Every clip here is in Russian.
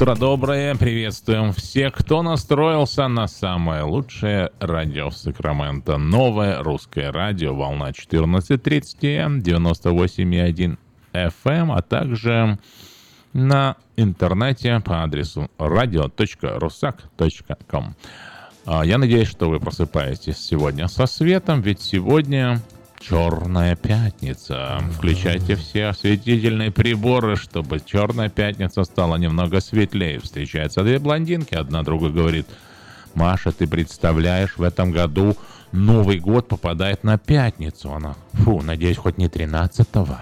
Утро доброе, приветствуем всех, кто настроился на самое лучшее радио в Сакраменто. Новое русское радио, волна 14.30, 98.1 FM, а также на интернете по адресу radio.rusak.com. А, я надеюсь, что вы просыпаетесь сегодня со светом, ведь сегодня Черная пятница. Включайте все осветительные приборы, чтобы Черная пятница стала немного светлее. Встречаются две блондинки, одна другой говорит, Маша, ты представляешь, в этом году Новый год попадает на пятницу. Она, фу, надеюсь, хоть не 13-го.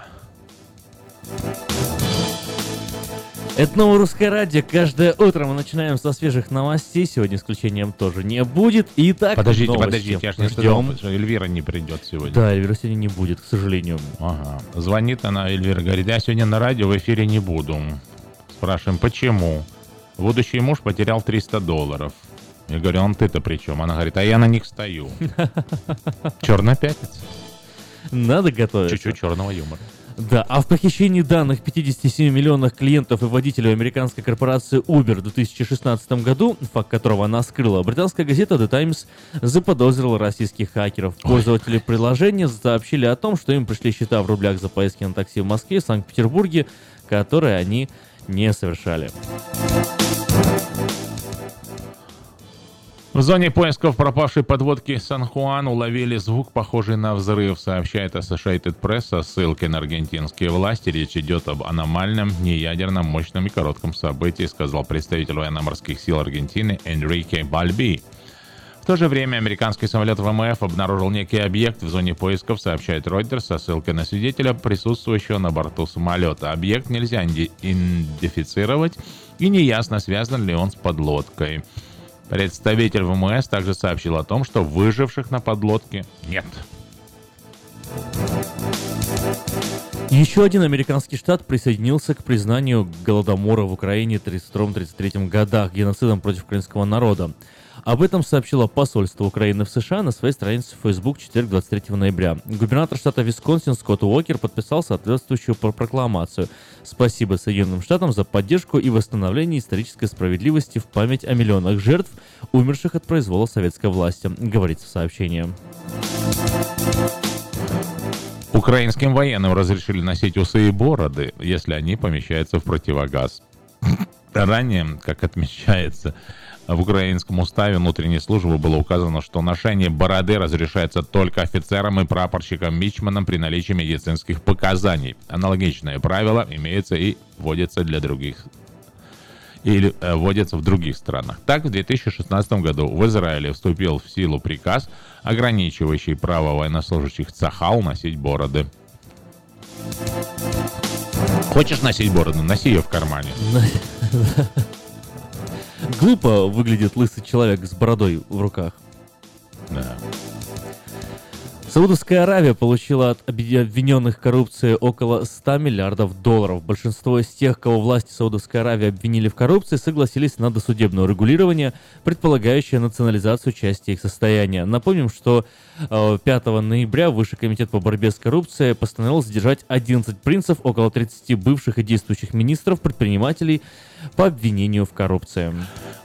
Это новое русское радио. Каждое утро мы начинаем со свежих новостей. Сегодня исключением тоже не будет. Итак, Подождите, новости. подождите, я же не Ждем. сказал, что Эльвира не придет сегодня. Да, Эльвира сегодня не будет, к сожалению. Ага. Звонит она, Эльвира, говорит, я сегодня на радио в эфире не буду. Спрашиваем, почему? Будущий муж потерял 300 долларов. Я говорю, он ты-то при чем? Она говорит, а я на них стою. Черная пятница. Надо готовиться. Чуть-чуть черного юмора. Да, а в похищении данных 57 миллионов клиентов и водителей американской корпорации Uber в 2016 году, факт которого она скрыла, британская газета The Times заподозрила российских хакеров. Пользователи приложения сообщили о том, что им пришли счета в рублях за поездки на такси в Москве и Санкт-Петербурге, которые они не совершали. В зоне поисков пропавшей подводки Сан-Хуан уловили звук, похожий на взрыв, сообщает Associated Press со ссылкой на аргентинские власти. Речь идет об аномальном, неядерном, мощном и коротком событии, сказал представитель военно-морских сил Аргентины Энрике Бальби. В то же время американский самолет ВМФ обнаружил некий объект в зоне поисков, сообщает Reuters со ссылкой на свидетеля, присутствующего на борту самолета. Объект нельзя идентифицировать и неясно, связан ли он с подлодкой. Представитель ВМС также сообщил о том, что выживших на подлодке нет. Еще один американский штат присоединился к признанию Голодомора в Украине в 1932-1933 годах геноцидом против украинского народа. Об этом сообщило посольство Украины в США на своей странице в Facebook в четверг 23 ноября. Губернатор штата Висконсин Скотт Уокер подписал соответствующую прокламацию. Спасибо Соединенным Штатам за поддержку и восстановление исторической справедливости в память о миллионах жертв, умерших от произвола советской власти, говорится в сообщении. Украинским военным разрешили носить усы и бороды, если они помещаются в противогаз. Ранее, как отмечается, в украинском уставе внутренней службы было указано, что ношение бороды разрешается только офицерам и прапорщикам Мичманам при наличии медицинских показаний. Аналогичное правило имеется и вводится для других или э, вводятся в других странах. Так, в 2016 году в Израиле вступил в силу приказ, ограничивающий право военнослужащих Цахал носить бороды. Хочешь носить бороду? Носи ее в кармане. Глупо выглядит лысый человек с бородой в руках. Да. Саудовская Аравия получила от обвиненных в коррупции около 100 миллиардов долларов. Большинство из тех, кого власти Саудовской Аравии обвинили в коррупции, согласились на досудебное регулирование, предполагающее национализацию части их состояния. Напомним, что 5 э, ноября Высший комитет по борьбе с коррупцией постановил задержать 11 принцев, около 30 бывших и действующих министров, предпринимателей, по обвинению в коррупции.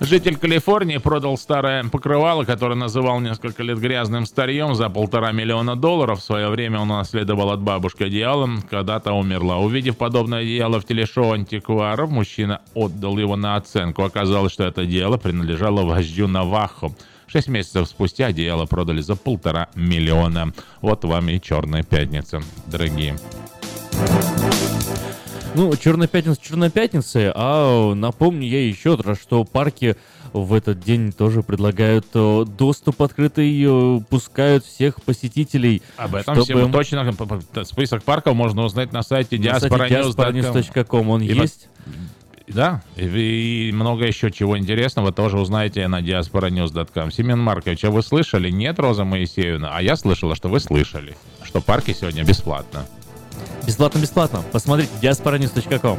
Житель Калифорнии продал старое покрывало, которое называл несколько лет грязным старьем, за полтора миллиона долларов. В свое время он унаследовал от бабушки одеяло, когда-то умерла. Увидев подобное одеяло в телешоу антикваров, мужчина отдал его на оценку. Оказалось, что это одеяло принадлежало вождю Навахо. Шесть месяцев спустя одеяло продали за полтора миллиона. Вот вам и черная пятница, дорогие. Ну, Черная пятница, Черная пятница, а напомню я еще раз, что парки в этот день тоже предлагают э, доступ открытый, э, пускают всех посетителей. Об этом чтобы... всем точно список парков можно узнать на сайте diasporanews.com. Он Ибо... есть? Да, и, и много еще чего интересного тоже узнаете на diasporanews.com. Семен Маркович, а вы слышали? Нет, Роза Моисеевна? А я слышала, что вы слышали, что парки сегодня бесплатно. Бесплатно-бесплатно. Посмотрите diasporanews.com.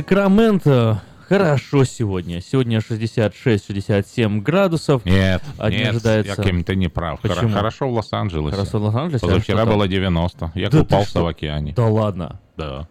Сакраменто хорошо сегодня. Сегодня 66-67 градусов. Нет, а нет, ожидается... я кем-то не прав. Почему? Хорошо в Лос-Анджелесе. Хорошо в Лос-Анджелесе? Позавчера было 90. Я да купался в океане. Да ладно? Да.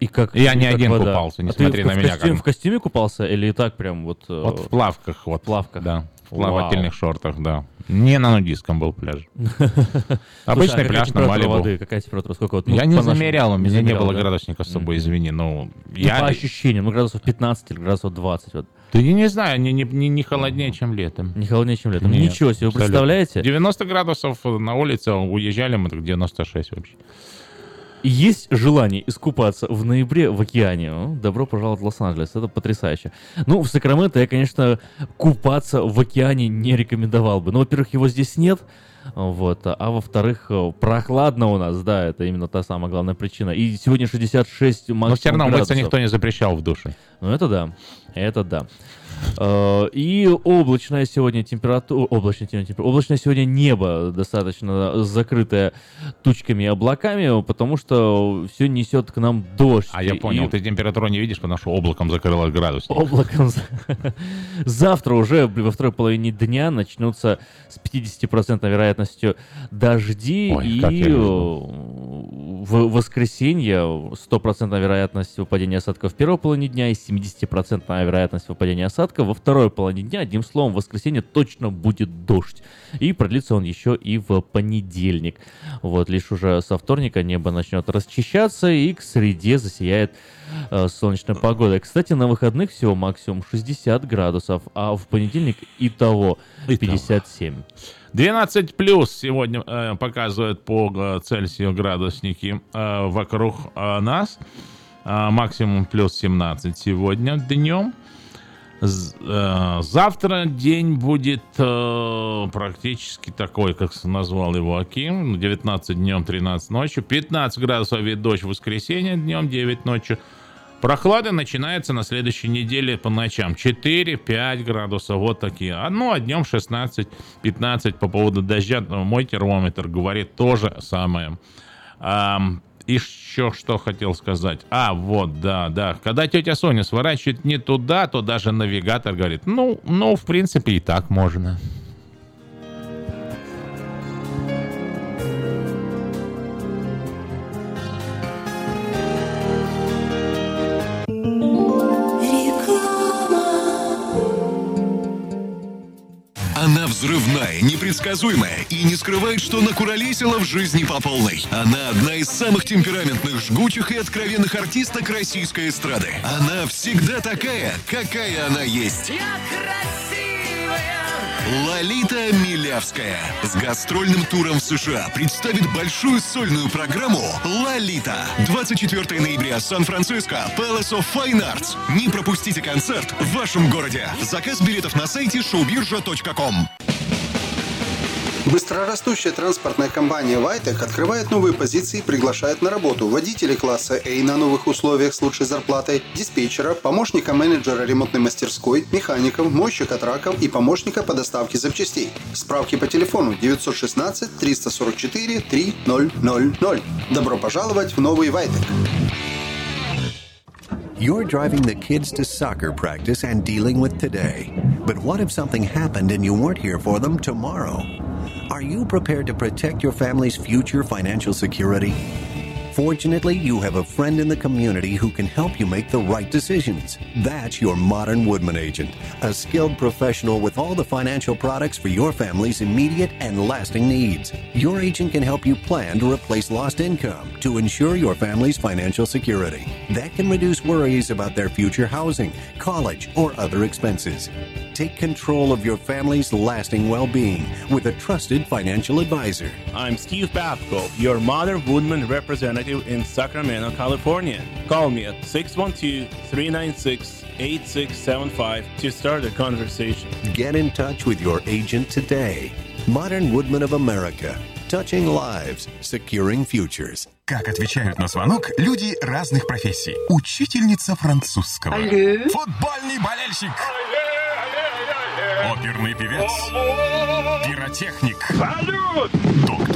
И как? Я не один вода? купался, не а смотри на меня. Костюм, как... В костюме купался или и так прям вот... Э, вот в плавках. Вот. В плавках. Да. В плавательных Вау. шортах, да. Не на нудистском был пляж. Обычный а пляж на Малибу. Какая температура? Сколько вот? Ну, я не замерял, у меня не было градусника с собой, извини. Ну, я... По ощущениям, ну градусов 15 или градусов 20. Вот. Да я не знаю, не, не, не холоднее, чем летом. Не холоднее, чем летом. Нет, Ничего себе, вы представляете? 90 градусов на улице, уезжали мы 96 вообще есть желание искупаться в ноябре в океане, добро пожаловать в Лос-Анджелес. Это потрясающе. Ну, в Сакраменто я, конечно, купаться в океане не рекомендовал бы. Ну, во-первых, его здесь нет. Вот. А во-вторых, прохладно у нас, да, это именно та самая главная причина. И сегодня 66 максимум Но все равно градусов. никто не запрещал в душе. Ну, это да, это да. Э, И облачная сегодня температура, облачная, температура, облачное сегодня небо достаточно закрытое тучками и облаками, потому что все несет к нам дождь. А я понял, и ты температуру не видишь, потому что облаком закрыло градусник. облаком. Завтра уже во второй половине дня начнутся с 50% вероятностью дожди. Ой, и в воскресенье 100% вероятность выпадения осадков в первой половине дня и 70% вероятность выпадения осадков во второй половине дня. Одним словом, в воскресенье точно будет дождь. И продлится он еще и в понедельник. Вот, лишь уже со вторника небо начнет расчищаться, и к среде засияет э, солнечная погода. Кстати, на выходных всего максимум 60 градусов, а в понедельник и того 57. 12 плюс сегодня э, показывают по э, Цельсию градусники э, вокруг э, нас. А, максимум плюс 17 сегодня днем. З- э, завтра день будет э, практически такой, как назвал его Аким. 19 днем, 13 ночью. 15 градусов и дождь в воскресенье днем, 9 ночью. Прохлада начинается на следующей неделе по ночам. 4-5 градусов, вот такие. А, Ну, а днем 16-15 по поводу дождя. Мой термометр говорит то же самое. Ам, еще что хотел сказать. А, вот, да, да. Когда тетя Соня сворачивает не туда, то даже навигатор говорит, ну, ну, в принципе, и так можно. Непредсказуемая и не скрывает, что накуролесила в жизни по полной. Она одна из самых темпераментных, жгучих и откровенных артисток российской эстрады. Она всегда такая, какая она есть. Лолита Милявская с гастрольным туром в США представит большую сольную программу «Лолита». 24 ноября, Сан-Франциско, Palace of Fine Arts. Не пропустите концерт в вашем городе. Заказ билетов на сайте showbirja.com. Быстрорастущая транспортная компания «Вайтек» открывает новые позиции и приглашает на работу водителей класса A на новых условиях с лучшей зарплатой, диспетчера, помощника менеджера ремонтной мастерской, механиков, мойщика траков и помощника по доставке запчастей. Справки по телефону 916 344 3000. Добро пожаловать в новый «Вайтек». You're driving the kids to soccer practice and dealing with today. But what if something happened and you weren't here for them tomorrow? Are you prepared to protect your family's future financial security? Fortunately, you have a friend in the community who can help you make the right decisions. That's your modern Woodman agent, a skilled professional with all the financial products for your family's immediate and lasting needs. Your agent can help you plan to replace lost income to ensure your family's financial security. That can reduce worries about their future housing, college, or other expenses Take control of your family's lasting well being with a trusted financial advisor. I'm Steve Babko, your Mother Woodman representative in Sacramento, California. Call me at 612 396 8675 to start a conversation. Get in touch with your agent today. Modern Woodman of America. Touching lives, securing futures. Как отвечают на звонок люди разных профессий. Учительница французского. Футбольный болельщик. Оперный певец. Пиротехник. Доктор.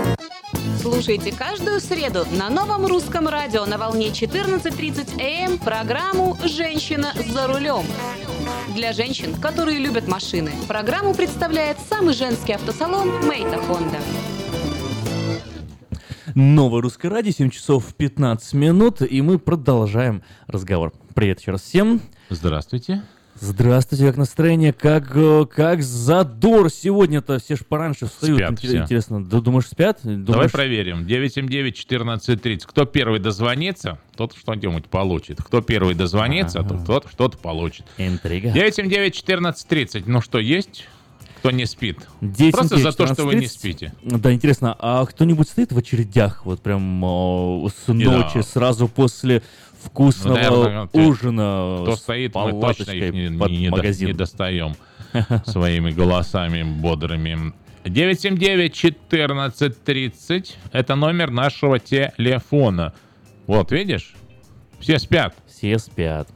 Слушайте каждую среду на новом русском радио на волне 14.30 АМ программу «Женщина за рулем». Для женщин, которые любят машины, программу представляет самый женский автосалон «Мейта Хонда». Новое русское радио, 7 часов 15 минут, и мы продолжаем разговор. Привет еще раз всем. Здравствуйте. Здравствуйте, как настроение, как, э, как задор сегодня-то, все ж пораньше встают. Спят Интер- все. Интересно, Ду- думаешь, спят? Давай Думаешь, проверим. 979-1430. Кто первый дозвонится, тот что-нибудь получит. Кто первый дозвонится, тот, тот что-то получит. Интрига. 979-1430. Ну что, есть? Кто не спит? 10, Просто за то, что вы не 14:30. спите. Да, интересно, а кто-нибудь стоит в очередях вот прям э, с ночи, да. сразу после вкусного Ну, наверное, ужина Кто стоит, мы точно их не, не- магазин? не достаем своими голосами бодрыми. 979-1430. Это номер нашего телефона. Вот, видишь? Все спят. Все спят.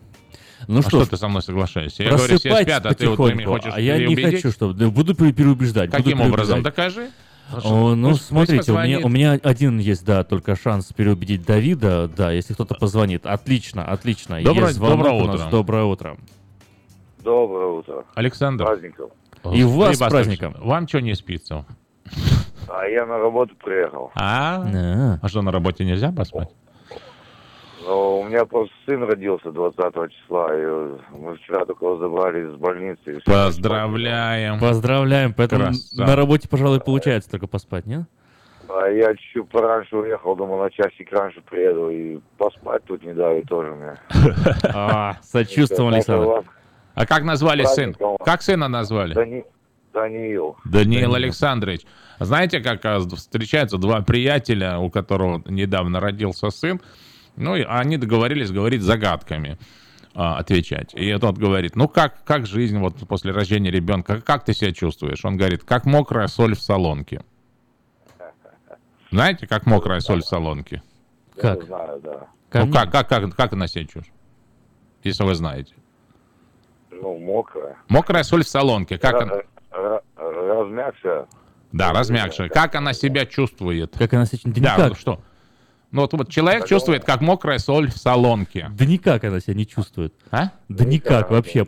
Ну а что, что ты со мной соглашаешься? Я говорю, все спят, а ты, вот, ты хочешь а я не хочу, чтобы... Буду пере- переубеждать. буду Каким образом? переубеждать. Докажи. О, ну, Пусть- пусть смотрите, у меня, у меня один есть, да, только шанс переубедить Давида, да, если кто-то позвонит. Отлично, отлично. Доброе- Есть доброе утро. Доброе утро. Доброе утро. Александр. Праздников. И вас с праздником. Вам что не спится? А я на работу приехал. А? Да. А что, на работе нельзя поспать? Но у меня просто сын родился 20 числа, и мы вчера только его забрали из больницы. Поздравляем. Поздравляем, поэтому Красава. на работе, пожалуй, получается только поспать, нет? А я чуть-чуть пораньше уехал, думал, на часик раньше приеду, и поспать тут не дали тоже мне. А, сочувствуем, Александр. А как назвали сын? Как сына назвали? Дани... Даниил. Даниил Александрович. Знаете, как а, встречаются два приятеля, у которого недавно родился сын, ну, и они договорились говорить загадками а, отвечать. И тот говорит, ну, как, как жизнь вот после рождения ребенка, как ты себя чувствуешь? Он говорит, как мокрая соль в солонке. Знаете, как мокрая соль в солонке? Как? Я знаю, да. Ну, как, как, как, как она себя чувствует? Если вы знаете. Ну, мокрая. Мокрая соль в солонке, как она... ра- размягшая. Да, размягшая. Как она себя чувствует? Как она себя... Да Да, никак. ну что? Ну вот, вот человек чувствует, как мокрая соль в солонке. Да никак она себя не чувствует. А? Да никак вообще.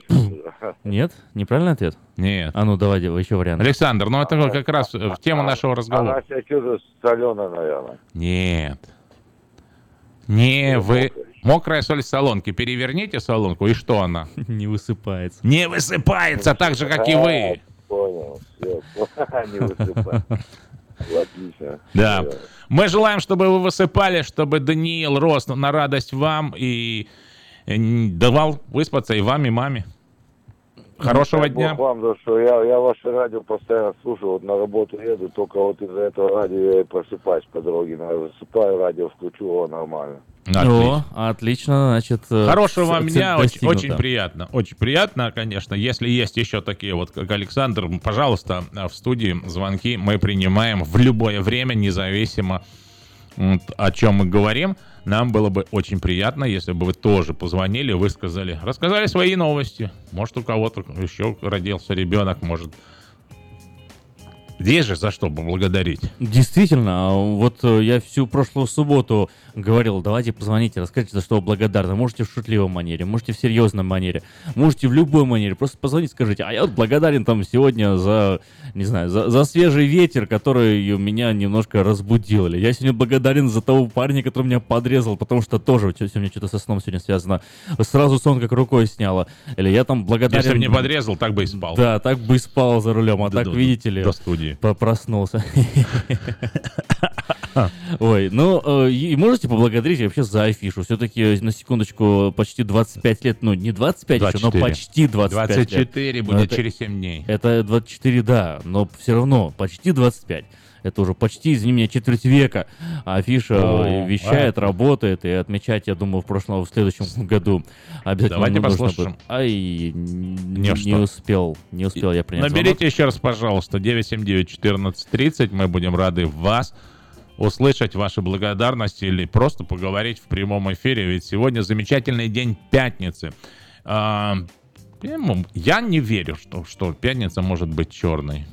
Нет? Неправильный ответ? Нет. А ну, давайте еще вариант. Александр, ну это как раз в тему нашего разговора. Она себя чувствует соленая, наверное. Нет. Не вы... Мокрая соль в солонке. Переверните солонку, и что она? Не высыпается. Не высыпается так же, как и вы. Понял, все. Не высыпай. Отлично. Да. Мы желаем, чтобы вы высыпали, чтобы Даниил рос на радость вам и э, давал выспаться и вам, и маме. Хорошего дня. Бог вам, за что я, я ваше радио постоянно слушаю, вот на работу еду, только вот из-за этого радио я и просыпаюсь по дороге. Но засыпаю, радио включу, о, нормально. Отлично. О, отлично, значит... э, Хорошего вам дня, очень, очень приятно. Очень приятно, конечно. Если есть еще такие вот, как Александр, пожалуйста, в студии звонки мы принимаем в любое время, независимо вот, о чем мы говорим. Нам было бы очень приятно, если бы вы тоже позвонили, высказали, рассказали свои новости. Может, у кого-то еще родился ребенок, может... Есть же за что поблагодарить. Действительно, вот э, я всю прошлую субботу говорил, давайте позвоните, расскажите, за что вы благодарны. Можете в шутливой манере, можете в серьезной манере, можете в любой манере. Просто позвоните, скажите, а я вот благодарен там сегодня за, не знаю, за, за свежий ветер, который меня немножко разбудил. Или я сегодня благодарен за того парня, который меня подрезал, потому что тоже сегодня что-то со сном сегодня связано. Сразу сон как рукой сняло. Или я там благодарен... Если бы не подрезал, так бы и спал. Да, так бы и спал за рулем, а Да, так, да, видите ли, до студии. По- проснулся. Ой, ну, э, и можете поблагодарить вообще за афишу. Все-таки, на секундочку, почти 25 лет, ну, не 25 еще, но 24. почти 25 лет. 24 Но будет это- через 7 дней. Это 24, да, но все равно почти 25. Это уже почти, извини меня, четверть века. Афиша О, вещает, а. работает, и отмечать, я думаю, в прошлом, в следующем году обязательно Давайте послушаем. будет. Ай, не, Не успел, не успел я принять Наберите еще раз, пожалуйста, 979-1430. Мы будем рады вас услышать ваши благодарности или просто поговорить в прямом эфире. Ведь сегодня замечательный день пятницы. А, я не верю, что, что пятница может быть черной.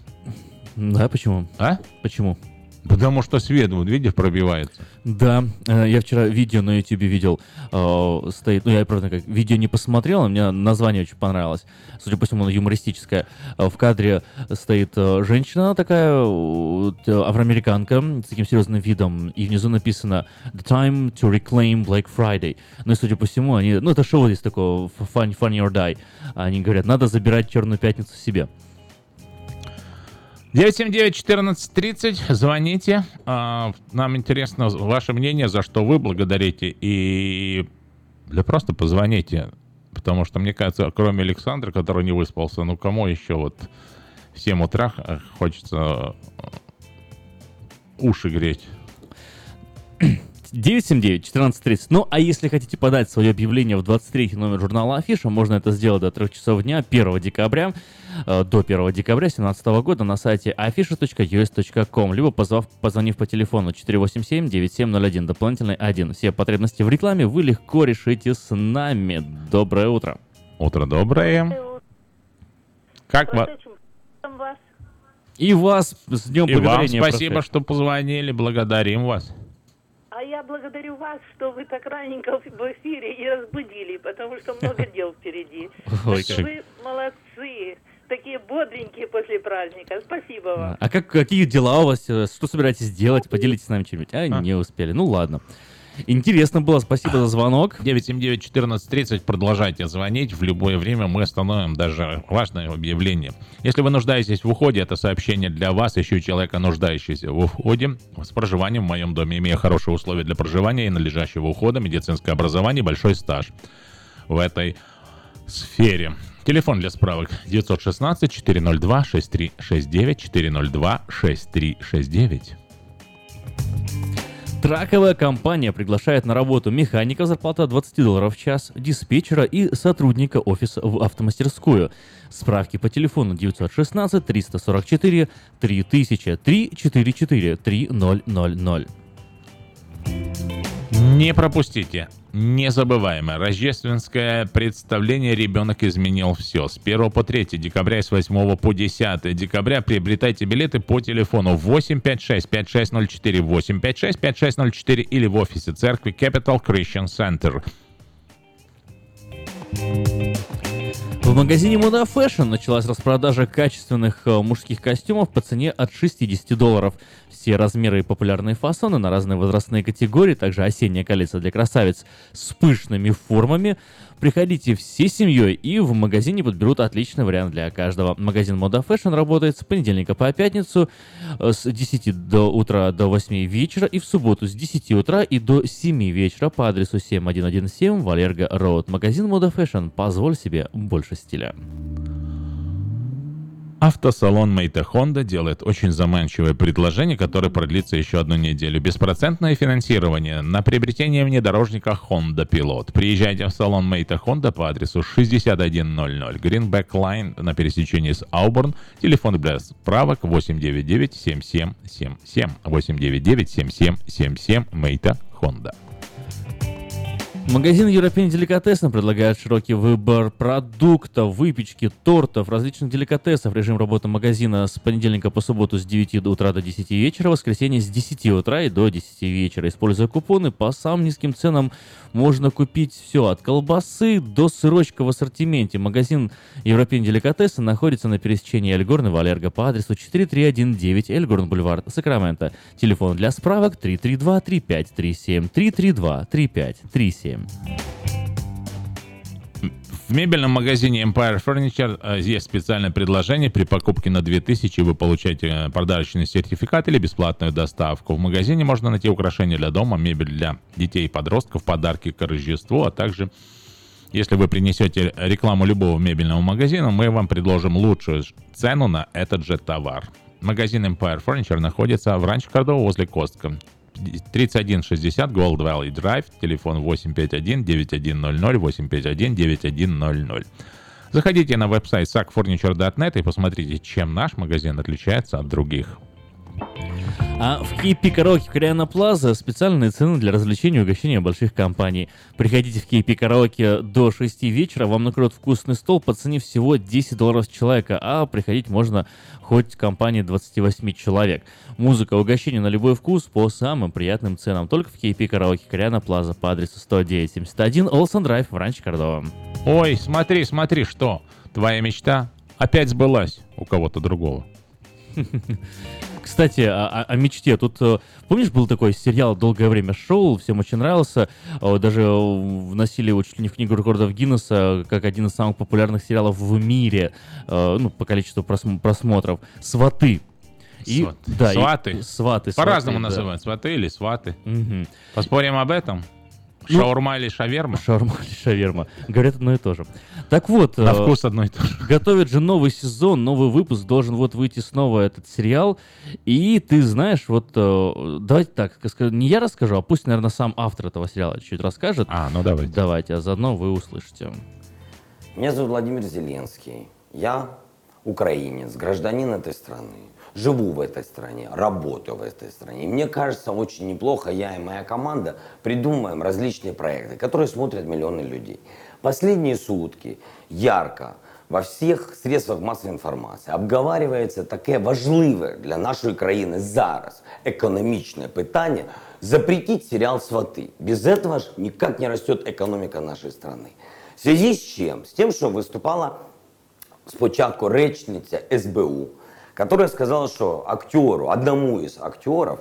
Да, почему? А? Почему? Потому что свет, вот видишь, пробивается. Да, э, я вчера видео на YouTube видел, э, стоит, ну я, правда, как видео не посмотрел, но мне название очень понравилось. Судя по всему, оно юмористическое. Э, В кадре стоит женщина такая, афроамериканка, с таким серьезным видом, и внизу написано «The time to reclaim Black Friday». Ну и, судя по всему, они, ну это шоу здесь такое, Funny, funny or Die. Они говорят, надо забирать Черную Пятницу себе. 979-1430, звоните. А, Нам интересно ваше мнение, за что вы благодарите. И да просто позвоните. Потому что, мне кажется, кроме Александра, который не выспался, ну кому еще вот в 7 утра хочется э, уши греть? 979-1430. Ну, а если хотите подать свое объявление в 23 номер журнала Афиша, можно это сделать до 3 часов дня 1 декабря, э, до 1 декабря 2017 года на сайте afisha.us.com, либо позвав, позвонив по телефону 487-9701, дополнительный 1. Все потребности в рекламе вы легко решите с нами. Доброе утро. Утро доброе. Как вас? И вас с Днем И вам спасибо, прошедшим. что позвонили. Благодарим вас. А я благодарю вас, что вы так раненько в эфире и разбудили, потому что много дел впереди. Вы молодцы, такие бодренькие после праздника. Спасибо вам. А как, какие дела у вас? э, Что собираетесь делать? Поделитесь с нами чем-нибудь. А, не успели. Ну ладно. Интересно было, спасибо за звонок. 979-1430, продолжайте звонить. В любое время мы остановим даже важное объявление. Если вы нуждаетесь в уходе, это сообщение для вас, ищу человека, нуждающегося в уходе, с проживанием в моем доме, имея хорошие условия для проживания и надлежащего ухода, медицинское образование, большой стаж в этой сфере. Телефон для справок 916-402-6369, 402-6369. Траковая компания приглашает на работу механика, зарплата 20 долларов в час, диспетчера и сотрудника офиса в автомастерскую. Справки по телефону 916 344 3000 344 3000. Не пропустите. Незабываемое рождественское представление «Ребенок изменил все». С 1 по 3 декабря и с 8 по 10 декабря приобретайте билеты по телефону 856-5604, 856-5604 или в офисе церкви Capital Christian Center. В магазине Moda Fashion началась распродажа качественных э, мужских костюмов по цене от 60 долларов. Все размеры и популярные фасоны на разные возрастные категории, также осенняя коллекция для красавиц с пышными формами. Приходите всей семьей и в магазине подберут отличный вариант для каждого. Магазин Moda Fashion работает с понедельника по пятницу э, с 10 до утра до 8 вечера и в субботу с 10 утра и до 7 вечера по адресу 7117 Walerga Road. Магазин Moda Fashion. Позволь себе больше стиля. Автосалон Maita Honda делает очень заманчивое предложение, которое продлится еще одну неделю. Беспроцентное финансирование на приобретение внедорожника Honda Pilot. Приезжайте в салон Maita Honda по адресу 6100 Greenback Lane на пересечении с Auburn. Телефон для справок 899-7777. 899-7777 Maita Honda. Магазин European Delicatessen предлагает широкий выбор продуктов, выпечки, тортов, различных деликатесов. Режим работы магазина с понедельника по субботу с 9 утра до 10 вечера, воскресенье с 10 утра и до 10 вечера. Используя купоны по самым низким ценам можно купить все от колбасы до сырочка в ассортименте. Магазин European Delicatessen находится на пересечении Эльгорн и Валерго по адресу 4319 Эльгорн Бульвар, Сакраменто. Телефон для справок 332-3537, 332-3537. В мебельном магазине Empire Furniture э, есть специальное предложение. При покупке на 2000 вы получаете э, подарочный сертификат или бесплатную доставку. В магазине можно найти украшения для дома, мебель для детей и подростков, подарки к Рождеству, а также если вы принесете рекламу любого мебельного магазина, мы вам предложим лучшую цену на этот же товар. Магазин Empire Furniture находится в Ранчо Кордова возле Костка. 3160 Gold Valley Drive, телефон 851-9100, 851-9100. Заходите на веб-сайт sackfurniture.net и посмотрите, чем наш магазин отличается от других. А в KP Караоке Кориана Плаза специальные цены для развлечений и угощения больших компаний. Приходите в KP Караоке до 6 вечера, вам накроют вкусный стол по цене всего 10 долларов с человека, а приходить можно хоть компании 28 человек. Музыка, угощение на любой вкус по самым приятным ценам. Только в KP Караоке Кориана Плаза по адресу 10971 Олсен Драйв в Ранчо Кордова. Ой, смотри, смотри, что? Твоя мечта опять сбылась у кого-то другого. Кстати, о, о мечте. Тут, э, помнишь, был такой сериал «Долгое время шоу», всем очень нравился. Э, даже вносили его чуть ли не в книгу рекордов Гиннесса как один из самых популярных сериалов в мире, э, ну, по количеству просмотров. «Сваты». И, Сват. Да, сваты. И, сваты. По-разному да. называют. Сваты или сваты. Угу. Поспорим об этом? Ну, шаурма или шаверма? Шаурма или шаверма. Говорят одно и то же. Так вот. На э, вкус одно и то же. Готовят же новый сезон, новый выпуск. Должен вот выйти снова этот сериал. И ты знаешь, вот э, давайте так, не я расскажу, а пусть, наверное, сам автор этого сериала чуть расскажет. А, ну давайте. Давайте, а заодно вы услышите. Меня зовут Владимир Зеленский. Я украинец, гражданин этой страны живу в этой стране, работаю в этой стране. И мне кажется, очень неплохо я и моя команда придумаем различные проекты, которые смотрят миллионы людей. Последние сутки ярко во всіх средствах масової інформації обговорюється таке важливе для нашої країни зараз економічне питання запретить сериал «Сваты». Без этого же никак не растет экономика нашей страны. В связи с чем? С тем, что выступала спочатку речниця СБУ, которая сказала, что актеру, одному из актеров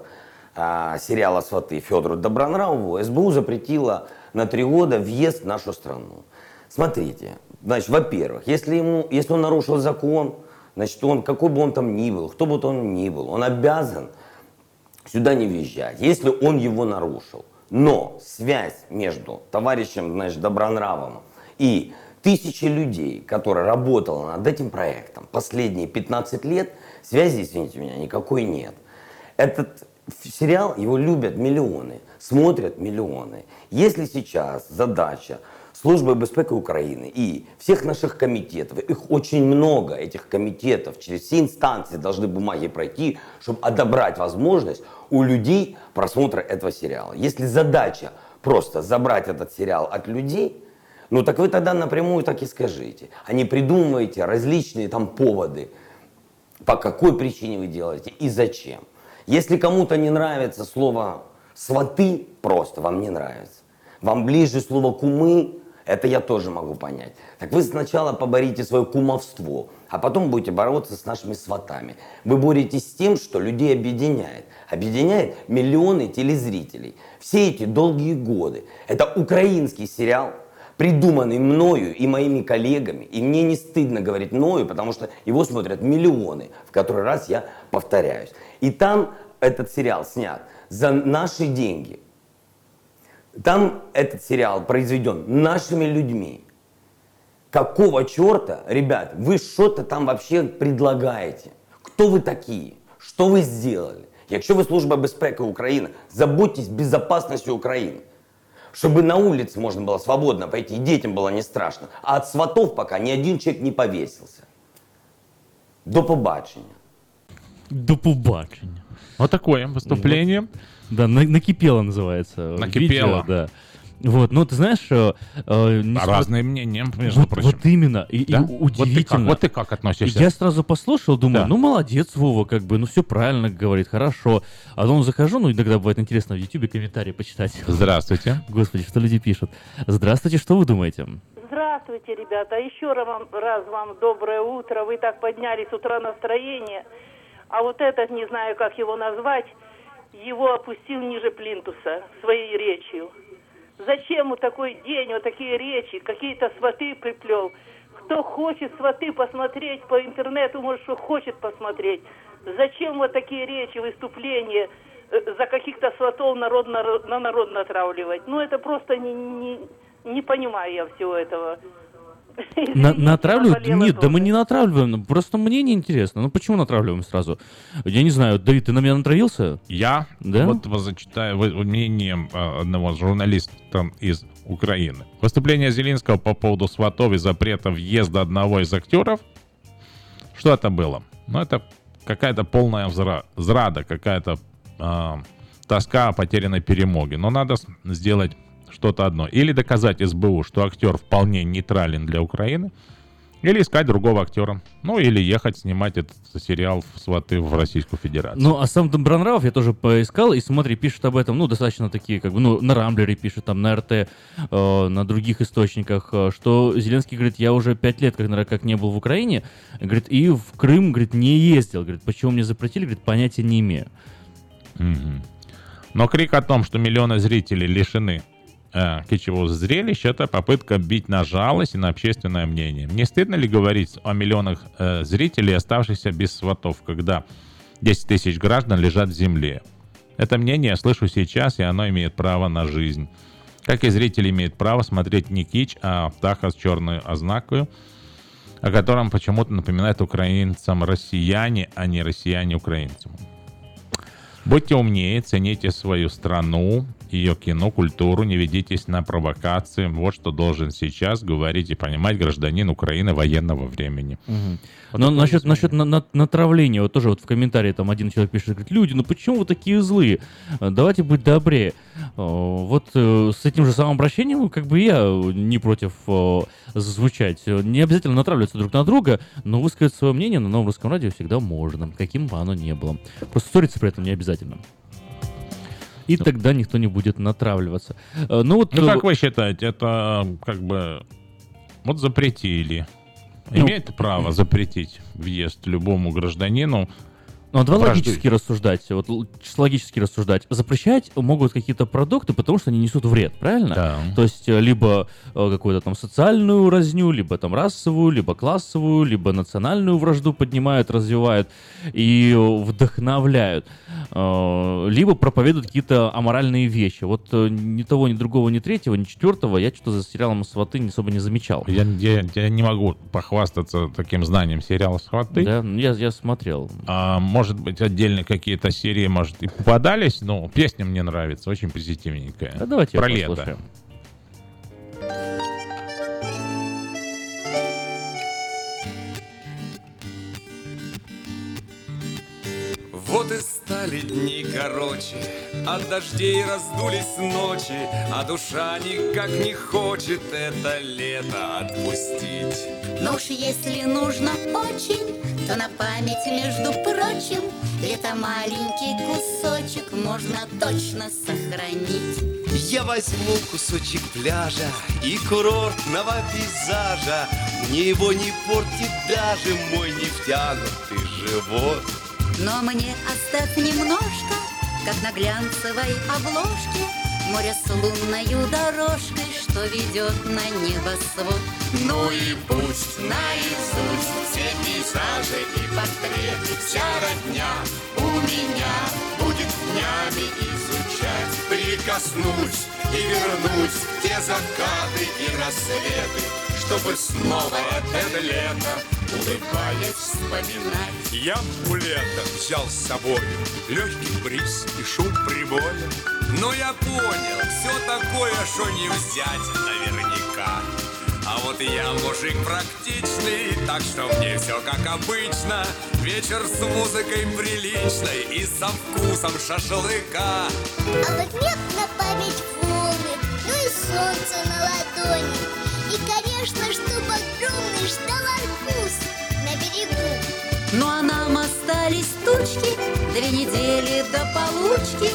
э, сериала «Сваты» Федору Добронравову СБУ запретила на три года въезд в нашу страну. Смотрите, значит, во-первых, если, ему, если он нарушил закон, значит, он, какой бы он там ни был, кто бы он ни был, он обязан сюда не въезжать, если он его нарушил. Но связь между товарищем, значит, Добронравом и тысячи людей, которые работали над этим проектом последние 15 лет, связи, извините меня, никакой нет. Этот сериал, его любят миллионы, смотрят миллионы. Если сейчас задача Службы безпеки Украины и всех наших комитетов, их очень много, этих комитетов, через все инстанции должны бумаги пройти, чтобы отобрать возможность у людей просмотра этого сериала. Если задача просто забрать этот сериал от людей, ну так вы тогда напрямую так и скажите. А не придумывайте различные там поводы, по какой причине вы делаете и зачем. Если кому-то не нравится слово «сваты», просто вам не нравится. Вам ближе слово «кумы», это я тоже могу понять. Так вы сначала поборите свое кумовство, а потом будете бороться с нашими сватами. Вы боретесь с тем, что людей объединяет. Объединяет миллионы телезрителей. Все эти долгие годы. Это украинский сериал, придуманный мною и моими коллегами, и мне не стыдно говорить мною, потому что его смотрят миллионы, в который раз я повторяюсь. И там этот сериал снят за наши деньги. Там этот сериал произведен нашими людьми. Какого черта, ребят, вы что-то там вообще предлагаете? Кто вы такие? Что вы сделали? Якщо ви служба безпеки України, заботьтесь безопасностью України чтобы на улице можно было свободно пойти, и детям было не страшно. А от сватов пока ни один человек не повесился. До побачення. До побачення. Вот такое выступление. Да, накипело называется. Накипело. Видео, да. Вот, ну ты знаешь, э, э разные мнения, между вот, прочим. Вот именно, и, да? и удивительно. Вот ты, как, вот ты как относишься? Я сразу послушал, думаю, да. ну молодец, Вова, как бы, ну все правильно говорит, хорошо. А потом захожу, ну иногда бывает интересно в Ютубе комментарии почитать. Здравствуйте. Господи, что люди пишут. Здравствуйте, что вы думаете? Здравствуйте, ребята. Еще раз вам, раз вам доброе утро. Вы так подняли с утра настроение. А вот этот, не знаю, как его назвать, его опустил ниже плинтуса своей речью. Зачем у такой день, вот такие речи, какие-то сваты приплел? Кто хочет сваты посмотреть по интернету, может, что хочет посмотреть. Зачем вот такие речи, выступления э, за каких-то сватов народ на, на народ натравливать? Ну, это просто не, не, не понимаю я всего этого. На- натравливают? Нет, да мы не натравливаем. Просто мнение интересно. Ну почему натравливаем сразу? Я не знаю, Давид, ты на меня натравился? Я Да? вот зачитаю вы- мнение а, одного журналиста из Украины. Выступление Зеленского по поводу сватов и запрета въезда одного из актеров. Что это было? Ну, это какая-то полная взра- зрада, какая-то а, тоска о потерянной перемоге. Но надо сделать что-то одно. Или доказать СБУ, что актер вполне нейтрален для Украины, или искать другого актера. Ну, или ехать снимать этот сериал в «Сваты» в Российскую Федерацию. Ну, а сам Добронравов я тоже поискал, и смотри, пишет об этом, ну, достаточно такие, как бы, ну, на Рамблере пишет, там, на РТ, э, на других источниках, э, что Зеленский, говорит, я уже пять лет как, наверное, как не был в Украине, говорит, и в Крым, говорит, не ездил, говорит, почему мне запретили, говорит, понятия не имею. Мгм. Но крик о том, что миллионы зрителей лишены э, кичевого зрелища, это попытка бить на жалость и на общественное мнение. Не стыдно ли говорить о миллионах э, зрителей, оставшихся без сватов, когда 10 тысяч граждан лежат в земле? Это мнение я слышу сейчас, и оно имеет право на жизнь. Как и зрители имеют право смотреть не кич, а птаха с черной ознакой, о котором почему-то напоминает украинцам россияне, а не россияне украинцам. Будьте умнее, цените свою страну, ее кино, культуру, не ведитесь на провокации. Вот что должен сейчас говорить и понимать гражданин Украины военного времени. Мгм. Но насчет, насчет на- на- натравления, вот тоже вот в комментарии там один человек пишет, говорит, люди, ну почему вы такие злые? Э, Давайте быть добрее. Э, Вот э, с этим же самым обращением, как бы я не против звучать. Не обязательно натравливаться друг на друга, но высказать свое мнение на новом русском радио всегда можно, каким бы оно ни было. Просто ссориться при этом не обязательно. И тогда никто не будет натравливаться. Э, Ну вот... Ну, э, как вы считаете, это как бы вот запретили. Ну, Имеет право запретить въезд любому гражданину. Ну, а давай Враждует. логически рассуждать, вот логически рассуждать. Запрещать могут какие-то продукты, потому что они несут вред, правильно? Да. То есть э, либо э, какую-то там социальную разню, либо там расовую, либо классовую, либо национальную вражду поднимают, развивают и вдохновляют. Э, Либо проповедуют какие-то аморальные вещи. Вот ни того, ни другого, ни третьего, ни четвертого я что-то за сериалом «Сваты» особо не замечал. Я, я- я не могу похвастаться таким знанием сериала «Сваты». Да, ну, я, я смотрел. А, может быть, отдельно какие-то серии, может, и попадались, но песня мне нравится, очень позитивненькая. А давайте Про лето. послушаем. Вот и стали дни короче, от дождей раздулись ночи, а душа никак не хочет это лето отпустить. Но уж если нужно очень, то на память, между прочим, это маленький кусочек можно точно сохранить. Я возьму кусочек пляжа и курортного пейзажа. Мне его не портит даже мой нефтянутый живот. Но мне оставь немножко, как на глянцевой обложке, Море с лунною дорожкой, что ведет на небосвод. Ну и пусть наизусть все пейзажи и портреты Вся родня у меня будет днями изучать Прикоснусь и вернусь в те закаты и рассветы Чтобы снова это лето, улыбаясь, вспоминать. Я у лета взял с собой. Легкий бриз и шум прибоя. Но я понял, все такое, что не взять наверняка. А вот я мужик практичный, так что мне все как обычно. Вечер с музыкой приличной и со вкусом шашлыка. А вот нет на память ну и солнце на ладони. И, конечно, чтоб огромный ждал арбуз на берегу. Ну а нам остались тучки, две недели до получки.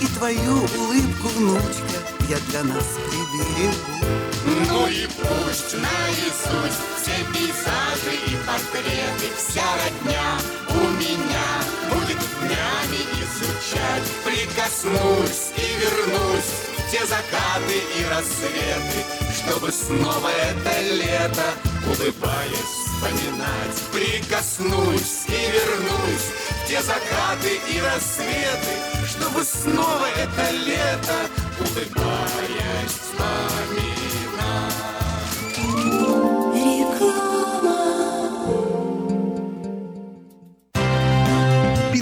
И твою улыбку, внучка, я для нас приберегу. Ну и пусть наизусть все пейзажи и портреты Вся родня у меня будет днями изучать. Прикоснусь и вернусь те закаты и рассветы Чтобы снова это лето, улыбаясь, вспоминать Прикоснусь и вернусь. В те закаты и рассветы Чтобы снова это лето, улыбаясь, вспоминать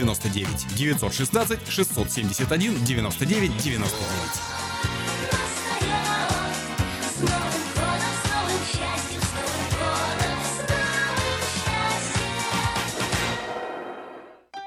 99 916 671 99 99.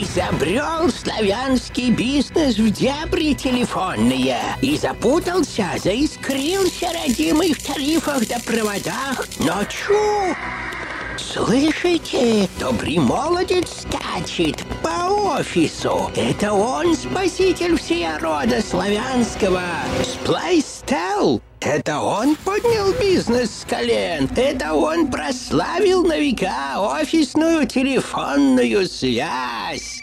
Изобрел славянский бизнес в дебри телефонные и запутался, заискрился родимый в тарифах да проводах. Но чу! Слышите? Добрый молодец скачет по офису. Это он спаситель всея рода славянского. Сплайстел. Это он поднял бизнес с колен. Это он прославил на века офисную телефонную связь.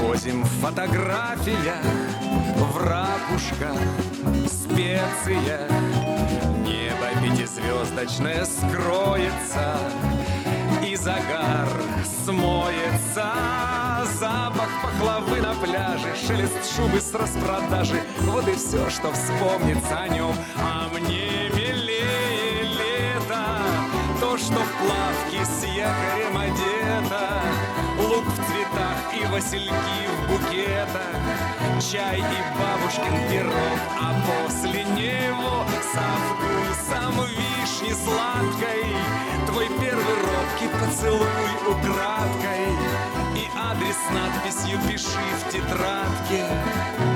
Привозим в фотографиях В ракушках, специя Небо пятизвездочное скроется И загар смоется. Запах пахлавы на пляже Шелест шубы с распродажи. Вот и все, что вспомнится о нем А мне милее лето То, что в плавке с якорем одето Цветах и васильки в букетах. Чай и бабушкин пирог А после него со вкусом вишни сладкой. Твой первый робкий поцелуй украдкой. И адрес надписью пиши в тетрадке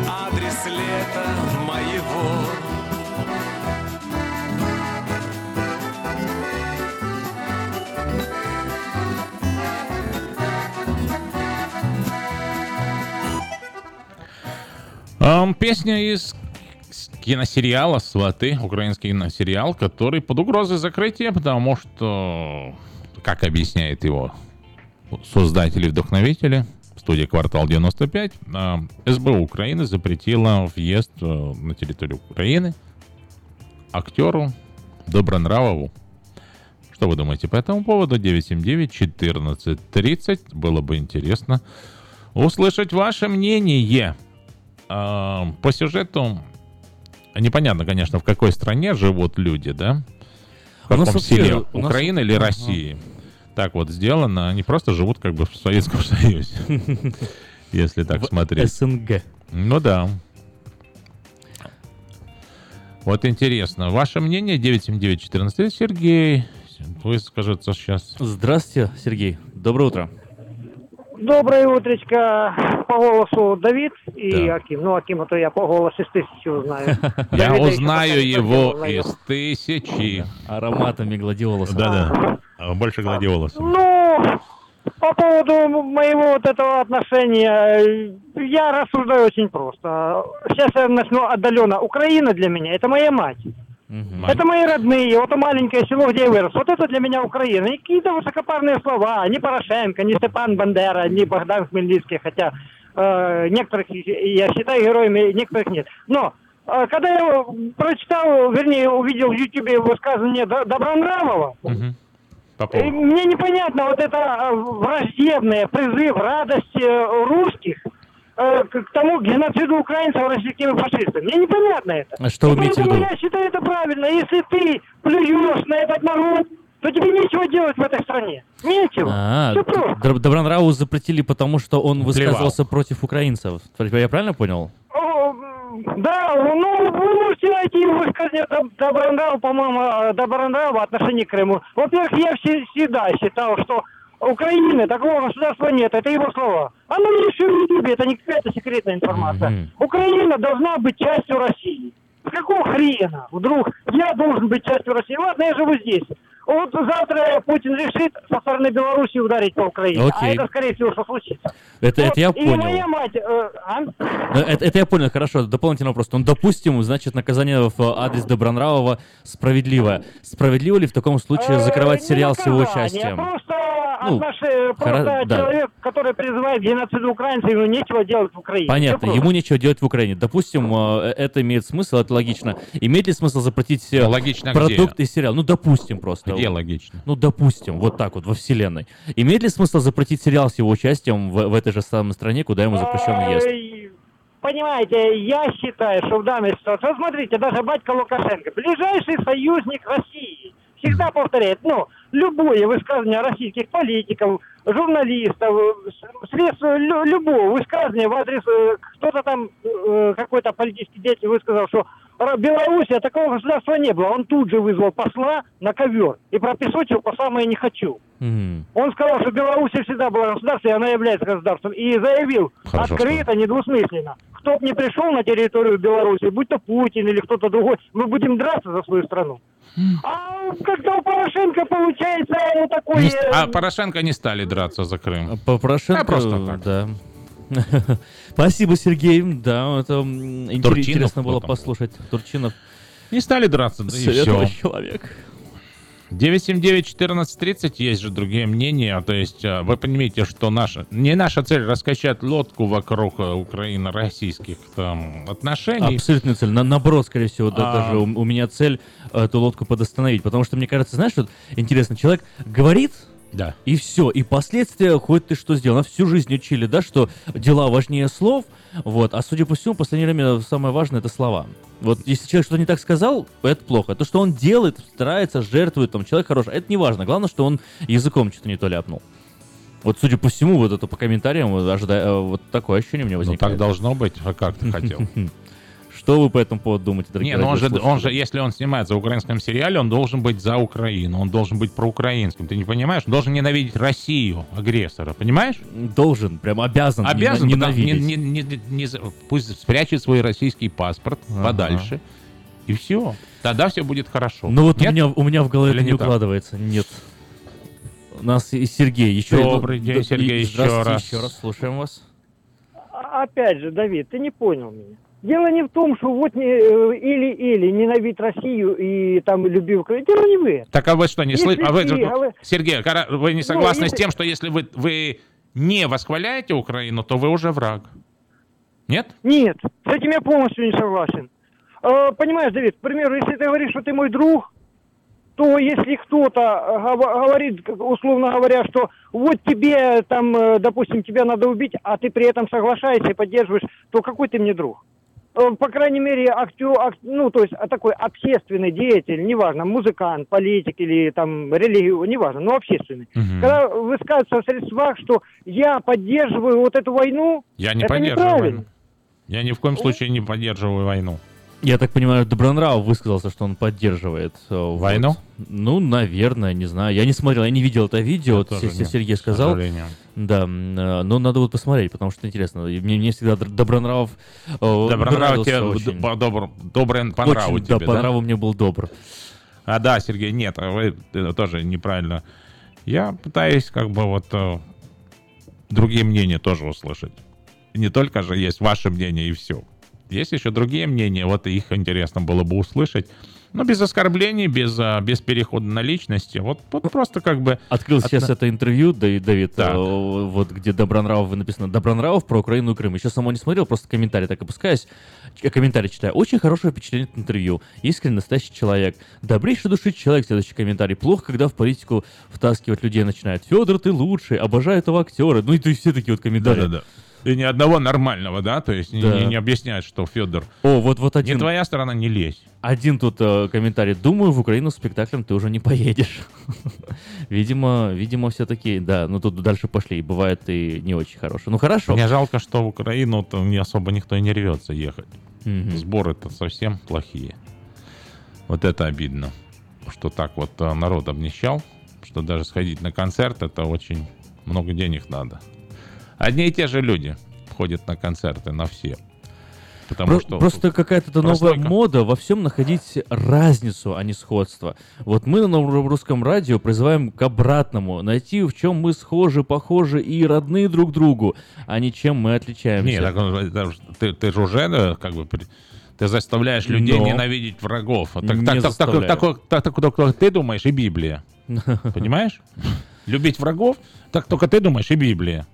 Адрес лета моего Ам, песня из киносериала «Сваты», украинский киносериал, который под угрозой закрытия, потому что, как объясняет его создатели и вдохновители, студия «Квартал 95», а, СБУ Украины запретила въезд э, на территорию Украины актеру Добронравову. Что вы думаете по этому поводу? 979-1430. Было бы интересно услышать ваше мнение. А, По сюжету непонятно, конечно, в какой стране живут люди, да? В У нас каком вообще- селе? у нас- Украины или Ага. России? Так вот сделано. Они просто живут как бы в Советском Союзе. Если так смотреть. СНГ. Ну да. Вот интересно, ваше мнение 979-14. Сергей выскажется сейчас. Здравствуйте, Сергей. Доброе утро. Доброе утречко. По голосу Давид и Да. Аким. Ну, Акима то я по голосу из тысячи узнаю. Я узнаю его из тысячи. Ароматами гладиолуса. Да-да. А Больше гладиолуса. Ну, по поводу моего вот этого отношения, я рассуждаю очень просто. Сейчас я начну отдаленно. Украина для меня – это моя мать. Это мои родные, вот то маленькое село, где я вырос. Вот это для меня Украина. И какие-то высокопарные слова. Не Порошенко, не Степан Бандера, не Богдан Хмельницкий, хотя э, некоторых я считаю героями, некоторых нет. Но э, когда я прочитал, вернее, увидел в Ютубе высказывание Добронравова, По поводу. мне непонятно вот это э, враждебное призыв радости э, русских к к тому геноциду украинцев российскими фашистами. Мне непонятно это. А что вы имеете в виду? я считаю это правильно. Если ты плюешь на этот народ, то тебе нечего делать в этой стране. Нечего. А, Все просто. Добронраву запретили, потому что он высказывался против украинцев. Я правильно понял? Да, ну, вы можете найти высказывание Доб- Добронравова, по-моему, э, Добронравова в отношении к Крыму. Во-первых, я все- всегда считал, что Украины такого государства нет, это его слова. Оно в Ютубе, это не какая-то секретная информация. Украина должна быть частью России. С какого хрена вдруг я должен быть частью России? Ладно, я живу здесь. Вот завтра Путин решит со стороны Беларуси ударить по Украине. А Окей. это, скорее всего, что случится. Это, это я Вот, И моя понял. мать... э, а? Э, Это, это я понял, хорошо. Дополнительный вопрос. Ну, допустим, значит, наказание в адрес Добронравова справедливое. Справедливо ли в таком случае закрывать Э, сериал с его участием? Просто, Ну, отнош- просто хоро- да. человек, который призывает к геноциду украинцев, ему нечего делать в Украине. Понятно, просто. ему нечего делать в Украине. Допустим, э, это имеет смысл, это логично. Имеет ли смысл запретить э, логично продукт где? и сериал? Ну, допустим просто. Где логично? Ну, допустим, вот так вот, во вселенной. Имеет ли смысл запретить сериал с его участием в, в этой же самой стране, куда ему запрещен въезд? Понимаете, я считаю, что в данной ситуации... Вот смотрите, даже батька Лукашенко, ближайший союзник России, всегда повторяет, ну, любое высказывание российских политиков, журналистов, средств лю- любого высказывания в адрес э, кто-то там, э, какой-то политический деятель высказал, что Белоруссия такого государства не было. Он тут же вызвал посла на ковер и пропесочил по самое не хочу. Он сказал, что Белоруссия всегда была государством, и она является государством. И заявил Хорошо, открыто, недвусмысленно. Кто бы не пришел на территорию Беларуси, будь то Путин или кто-то другой, мы будем драться за свою страну. А как-то у Порошенко получается ну, такой... Не э, А Порошенко не стали драться за Крым. По Порошенко, А просто так. да. Спасибо, Сергей. Да, это Турчинов интересно было послушать. Турчинов. Не стали драться, да и Советовый все. человек. 979-1430, есть же другие мнения. То есть э, вы понимаете, что наша, не наша цель раскачать лодку вокруг э, Украино-российских там отношений. Абсолютная цель. На, наоборот, скорее всего, да, А. даже у, у меня цель э, эту лодку подостановить. Потому что, мне кажется, знаешь, что интересно, человек говорит, Да. и все, и последствия, хоть ты что сделал. Нас всю жизнь учили, да, что дела важнее слов, вот, а судя по всему, в последнее время самое важное это слова. Вот если человек что-то не так сказал, это плохо. То, что он делает, старается, жертвует, там, человек хороший, это не важно. Главное, что он языком что-то не то ляпнул. Вот, судя по всему, вот это по комментариям, вот, ожида- э, вот такое ощущение у меня Ну возникает. так должно быть, а как ты хотел? Что вы по этому поводу думаете, дорогие Не, ну он же, он же, если он снимается в украинском сериале, он должен быть за Украину, он должен быть проукраинским. Ты не понимаешь? Он должен ненавидеть Россию, агрессора, понимаешь? Должен, прям обязан, Обязан, не- ненавидеть. не- не- не за- пусть спрячет свой российский паспорт Ага. подальше, и все. Тогда все будет хорошо. Ну вот у меня, у меня в голове Или это не не укладывается. Нет. У нас и Сергей. Еще Добрый день, Сергей, еще Здравствуйте, раз. еще раз слушаем вас. А- Опять же, Давид, ты не понял меня. Дело не в том, что вот э, или-или ненавидь Россию и там люби Украину. Дело не в этом. Так а вы что, не Если слышите? А вы, Сергей, вы не согласны Ну, если- с тем, что если вы, вы не восхваляете Украину, то вы уже враг? Нет? Нет, с этим я полностью не согласен. Э, понимаешь, Давид, к примеру, если ты говоришь, что ты мой друг, то если кто-то гов- говорит, условно говоря, что вот тебе там, э, допустим, тебя надо убить, а ты при этом соглашаешься и поддерживаешь, то какой ты мне друг? По крайней мере, актер, ак- ну, то есть а, такой общественный деятель, неважно, музыкант, политик или там религию, неважно, но общественный. Мгм. Когда высказывается в средствах, что я поддерживаю вот эту войну, Я не это поддерживаю неправильно. войну. Я ни в коем случае не поддерживаю войну. Я так понимаю, Добронрав высказался, что он поддерживает э, вот. Войну? Ну, наверное, не знаю. Я не смотрел, я не видел это видео. Вот тоже Се- нет, Сергей сказал. Да, э, но надо вот посмотреть, потому что интересно. Мне, мне всегда Добронравов э, Добронрав тебе очень. добр, добрый по нраву тебе, да, по нраву мне был добр. А да, Сергей, нет, а вы тоже неправильно. Я пытаюсь как бы вот другие мнения тоже услышать. Не только же есть ваше мнение и все. Есть еще другие мнения, вот их интересно было бы услышать. Но без оскорблений, без, а, без перехода на личности. Вот, вот просто как бы... Открыл сейчас Одна- это интервью, да, и Давид, Так. э, вот где Добронравов написано Добронравов про Украину и Крым. Еще само не смотрел, просто комментарий так опускаюсь. Комментарий читаю. Очень хорошее впечатление от интервью. Искренне настоящий человек. Добрейший души человек. Следующий комментарий. Плохо, когда в политику втаскивать людей начинают. Федор, ты лучший. Обожаю этого актера. Ну и то есть все такие вот комментарии. Да-да-да. И ни одного нормального, да? То есть не- Да. не, не объяснять, что Федор... О, вот, вот один. Не твоя сторона, не лезь. Один тут э, комментарий. Думаю, в Украину с спектаклем ты уже не поедешь. видимо, видимо, все-таки, да. Ну тут дальше пошли. Бывает и не очень хорошие. Ну хорошо. Мне жалко, что в Украину-то не особо никто и не рвется ехать. Мгм. Сборы-то совсем плохие. Вот это обидно, что так вот а, народ обнищал, что даже сходить на концерт это очень много денег надо. Одни и те же люди ходят на концерты, на все. Потому Про- что Просто какая-то новая мода во всем находить разницу, а не сходство. Вот мы на новом русском радио призываем к обратному. Найти, в чем мы схожи, похожи и родные друг другу, а не чем мы отличаемся. Не, так, ты, ты же уже как бы ты заставляешь людей Но. ненавидеть врагов. Так, Не так, так, так, заставляю. так, так, так, так, так ты думаешь и Библия. Понимаешь? Любить врагов, так только ты думаешь и Библия.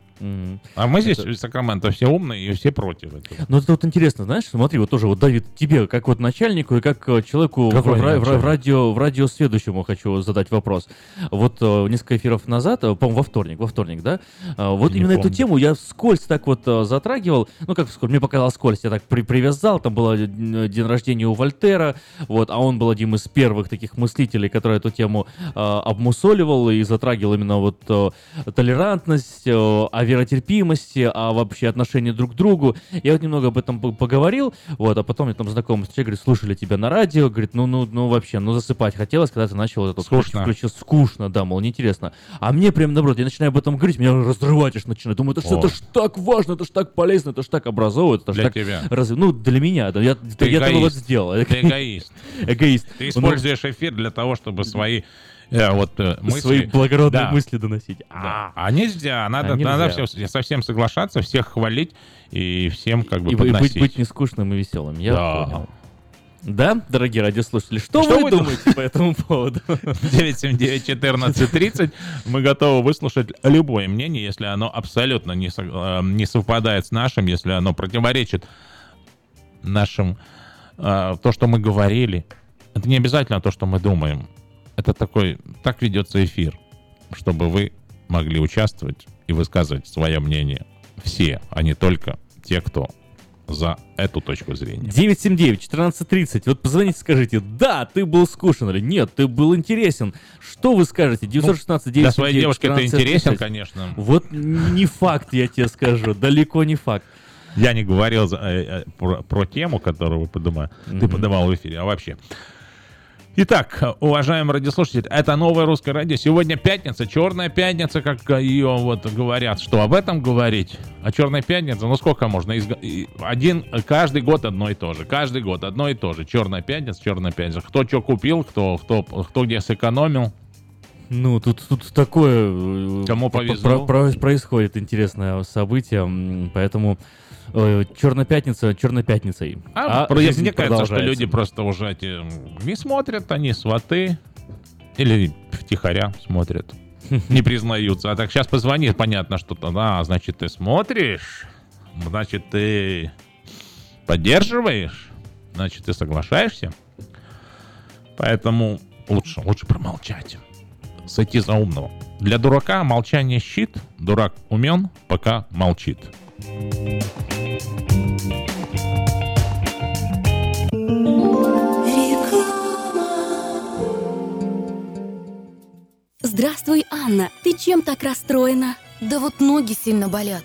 А мы здесь Это- Сакраменто все умные и все против этого. Ну, это вот интересно, знаешь, смотри, вот тоже, вот, Давид, тебе, как вот начальнику и как э, человеку в, Какой в в в радио, в радиосведущему хочу задать вопрос. Вот э, несколько эфиров назад, э, по-моему, во вторник, во вторник, да, э, вот Не именно эту тему я вскользь так вот э, затрагивал, ну, как вскользь, мне показалось скользь, я так при- привязал, там был день рождения у Вольтера, вот, а он был одним из первых таких мыслителей, который эту тему э, обмусоливал и затрагивал именно вот э, толерантность, э, веротерпимости, о вообще отношении друг к другу. Я вот немного об этом поговорил, вот, а потом мне там знакомый человек говорит, слушали тебя на радио, говорит, ну, ну, ну, вообще, ну, засыпать хотелось, когда ты начал вот это Скучно. включил, скучно, да, мол, неинтересно. А мне прям наоборот, я начинаю об этом говорить, меня разрывать аж начинает. Думаю, это, ж- О. это ж так важно, это ж так полезно, это ж так образовывает, это ж Для так тебя. разви- Ну, для меня, да, я, Ты я этого вот сделал. Ты эгоист. Эгоист. Ты Ну, используешь эфир для того, чтобы свои э, вот э, мысли... Свои благородные Да. мысли доносить. Да. А нельзя, надо, А нельзя. надо всё- совсем соглашаться, всех хвалить и всем как бы И, и быть, подносить. быть нескучным и веселым. Я Да. понял. Да, дорогие радиослушатели, что, Что вы, вы думаете по этому поводу? 979-1430. Мы готовы выслушать любое мнение, если оно абсолютно не, со- э, не совпадает с нашим, если оно противоречит нашим, э, то, что мы говорили. Это не обязательно то, что мы думаем. Это такой, так ведется эфир, чтобы вы могли участвовать и высказывать свое мнение. Все, а не только те, кто за эту точку зрения. 979-1430. Вот позвоните, скажите, да, ты был скучен или нет, ты был интересен. Что вы скажете? 916 Ну, для своей девушки ты 14 интересен, 30. конечно. Вот не факт, я тебе скажу, далеко не факт. Я не говорил за- э, э, про, про тему, которую вы поднимали. Ты поднимал в эфире, а вообще. Итак, уважаемые радиослушатели, это новое русское радио. Сегодня пятница, черная пятница, как ее вот говорят. Что об этом говорить? А черная пятница, ну сколько можно? Один, каждый год одно и то же. Каждый год одно и то же. Черная пятница, черная пятница. Кто что купил, кто, кто, кто где сэкономил. Ну, тут, тут такое... э, Кому про- повезло. про- происходит интересное событие, поэтому э, Черная пятница, Черной пятницей. А, про- жизнь мне кажется, что люди просто уже эти, не смотрят, они сваты или втихаря смотрят, не признаются. А так сейчас позвонит, понятно, что то да, значит, ты смотришь, значит, ты поддерживаешь, значит, ты соглашаешься. Поэтому лучше, лучше промолчать. Сойти за умного. Для дурака молчание щит, дурак умен, пока молчит. Здравствуй, Анна. Ты чем так расстроена? Да вот ноги сильно болят.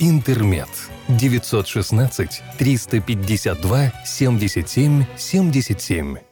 «Интермед». 916 352 77 77.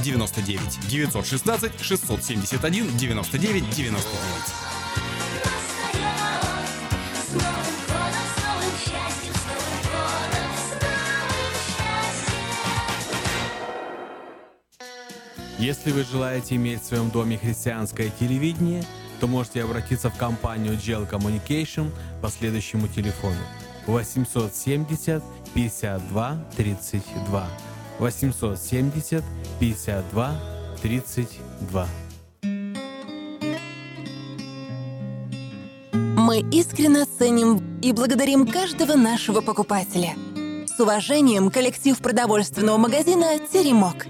99 916 671 99 99. Если вы желаете иметь в своем доме христианское телевидение, то можете обратиться в компанию GEL Communication по следующему телефону 870 52 32 870 52 32 Мы искренне ценим и благодарим каждого нашего покупателя. С уважением, коллектив продовольственного магазина «Теремок».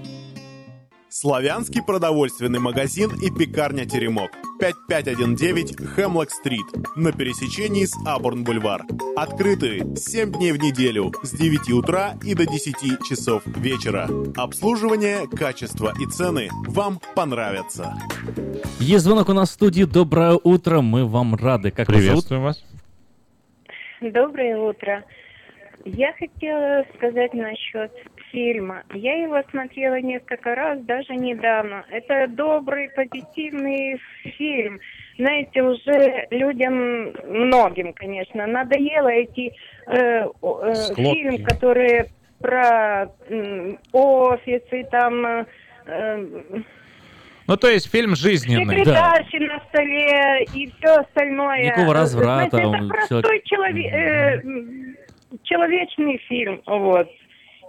Славянский продовольственный магазин и пекарня «Теремок». 5519 Хемлок-стрит на пересечении с Абурн-бульвар. Открыты 7 дней в неделю с 9 утра и до 10 часов вечера. Обслуживание, качество и цены вам понравятся. Есть звонок у нас в студии. Доброе утро. Мы вам рады. Как вас? Приветствуем вас. Доброе утро. Я хотела сказать насчет фильма. Я его смотрела несколько раз, даже недавно. Это добрый, позитивный фильм. Знаете, уже людям, многим, конечно, надоело эти э, э, Склоки. фильм, которые про м, офисы, там э, э, Ну, то есть фильм жизненный. секретарши на столе и все остальное. Никакого разврата, Знаете, он это простой человек- челове- э, человечный фильм, вот.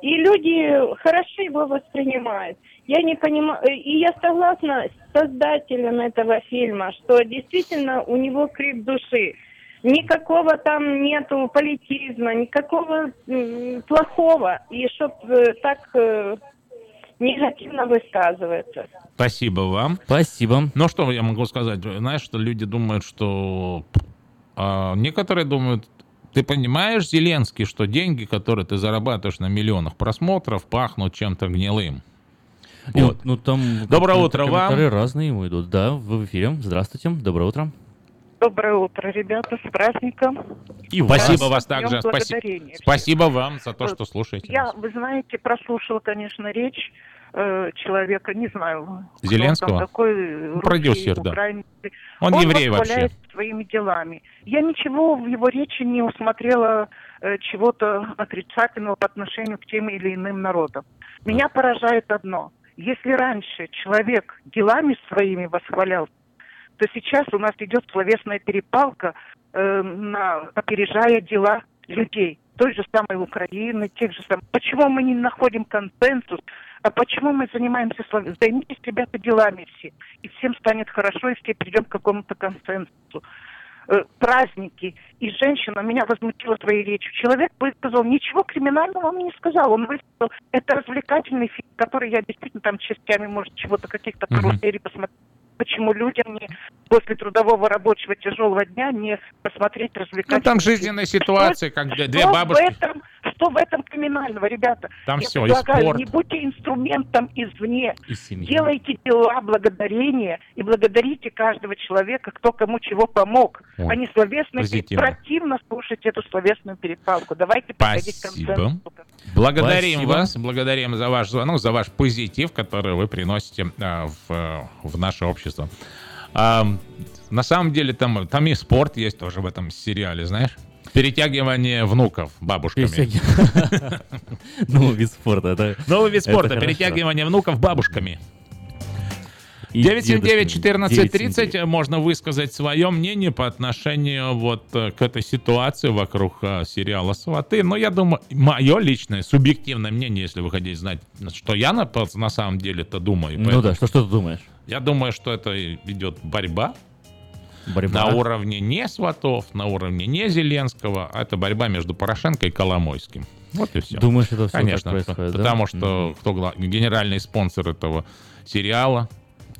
И люди хорошо его воспринимают. Я не понимаю, э, и я согласна с создателем этого фильма, что действительно у него крик души. Никакого там нету политизма, никакого м, плохого. И чтоб э, так э, негативно высказываться. Спасибо вам. Спасибо. Ну, что я могу сказать? Знаешь, что люди думают, что... а, некоторые думают, ты понимаешь, Зеленский, что деньги, которые ты зарабатываешь на миллионах просмотров, пахнут чем-то гнилым? Вот. Ну, там... Доброе утро вам. разные ему идут. Да, в эфире. Здравствуйте. Доброе утро. Доброе утро, ребята, с праздником. И Спасибо вас также. Спаси- Благодарения. Спасибо вам за то, что слушаете. Я, вы знаете, прослушала, конечно, речь э, человека, не знаю, Зеленского? такой, русский, Продюсер, да. украинский. Он еврей восхваляет вообще. своими делами. Я ничего в его речи не усмотрела э, чего-то отрицательного по отношению к тем или иным народам. Меня поражает одно. Если раньше человек делами своими восхвалял, то сейчас у нас идет словесная перепалка, э, на, опережая дела людей. Той же самой Украины, тех же самых. Почему мы не находим консенсус? А почему мы занимаемся словесным? Займитесь, ребята, делами все. И всем станет хорошо, и все придем к какому-то консенсусу. Э, праздники. И женщина меня возмутила своей речью. Человек высказал, ничего криминального он не сказал. Он высказал, это развлекательный фильм, который я действительно там частями, может, чего-то, каких-то каруселей посмотрел. Почему людям не после трудового рабочего тяжелого дня не посмотреть Ну, развлекательный там жизненная ситуация, как две, две Что бабушки. в этом Что в этом криминального, ребята? Там Я всё, и предлагаю, спорт. не будьте инструментом извне. И семья. Делайте дела благодарения и благодарите каждого человека, кто кому чего помог, Ой, а не словесно позитивно. противно слушать эту словесную перепалку. Давайте приходить к Спасибо. консенсусу. Благодарим Спасибо. вас, благодарим за ваш звонок, за ваш позитив, который вы приносите а, в, э, в наше общество. А, на самом деле там, там и спорт есть тоже в этом сериале, знаешь? Перетягивание внуков бабушками. Новый вид спорта. Новый вид спорта. Перетягивание внуков бабушками. И 979-1430 можно высказать свое мнение по отношению вот э, к этой ситуации вокруг э, сериала «Сваты». Но я думаю, мое личное, субъективное мнение, если вы хотите знать, что я на, на самом деле-то думаю. Ну да, что, что ты думаешь? Я думаю, что это идет борьба Борьба. на уровне не Сватов, на уровне не Зеленского, это борьба между Порошенко и Коломойским. Вот и все. Думаешь, это всё Конечно, так происходит, да? потому что кто гла- генеральный спонсор этого сериала?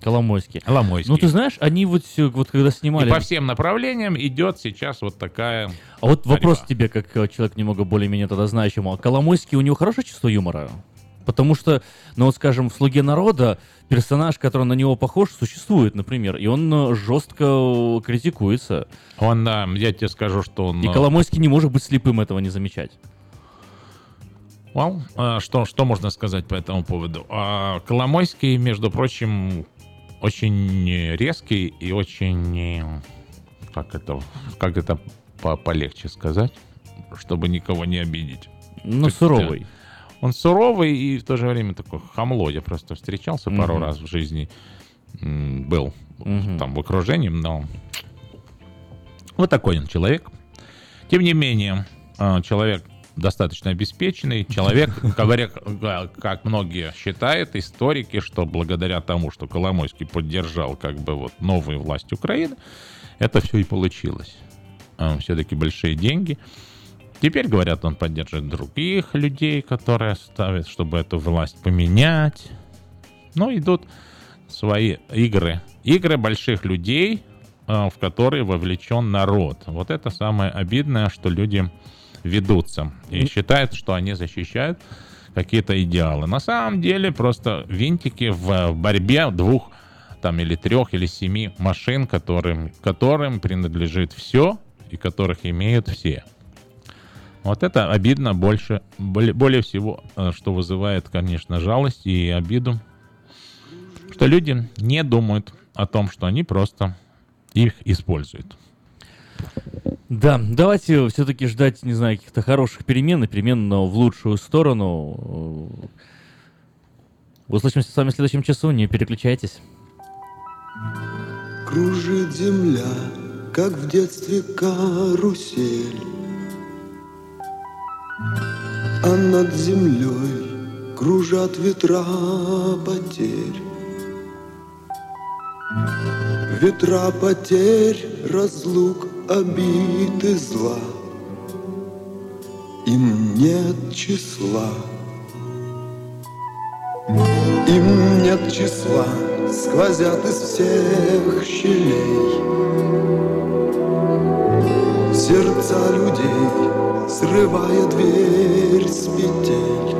Коломойский. Коломойский. Ну, ты знаешь, они вот, вот когда снимали... И по всем направлениям идет сейчас вот такая... А вот вопрос борьба. тебе, как человек немного более-менее тогда знающему. А Коломойский, у него хорошее чувство юмора? Потому что, ну вот скажем, в «Слуге народа» персонаж, который на него похож, существует, например, и он э, жестко э, критикуется. Он, да, я тебе скажу, что он... И э, Коломойский не может быть слепым этого не замечать. Well, а, что, что можно сказать по этому поводу? А, Коломойский, между прочим, очень резкий и очень... Как это, как это по- полегче сказать, чтобы никого не обидеть? Ну, суровый. э, Он суровый и в то же время такой хамло. Я просто встречался пару Мгм. раз в жизни. Был Мгм. там в окружении, но... Вот такой он человек. Тем не менее, а, человек достаточно обеспеченный, человек, говоря, как многие считают, историки, что благодаря тому, что Коломойский поддержал как бы вот новую власть Украины, это все и получилось. Все-таки большие деньги. Теперь, говорят, он поддерживает других людей, которые ставят, чтобы эту власть поменять. Но идут свои игры. Игры больших людей, э, в которые вовлечен народ. Вот это самое обидное, что люди ведутся и считают, что они защищают какие-то идеалы. На самом деле просто винтики в борьбе двух там или трех или семи машин, которым, которым принадлежит все и которых имеют все. Вот это обидно больше, более, более всего, э, что вызывает, конечно, жалость и обиду, что люди не думают о том, что они просто их используют. Да, давайте все-таки ждать, не знаю, каких-то хороших перемен, и перемен но в лучшую сторону. Услышимся с вами в следующем часу, не переключайтесь. Кружит земля, как в детстве карусель А над землей кружат ветра потерь. Ветра потерь, разлук, обид и зла. Им нет числа. Им нет числа, сквозят из всех щелей Сердца людей, срывая дверь с петель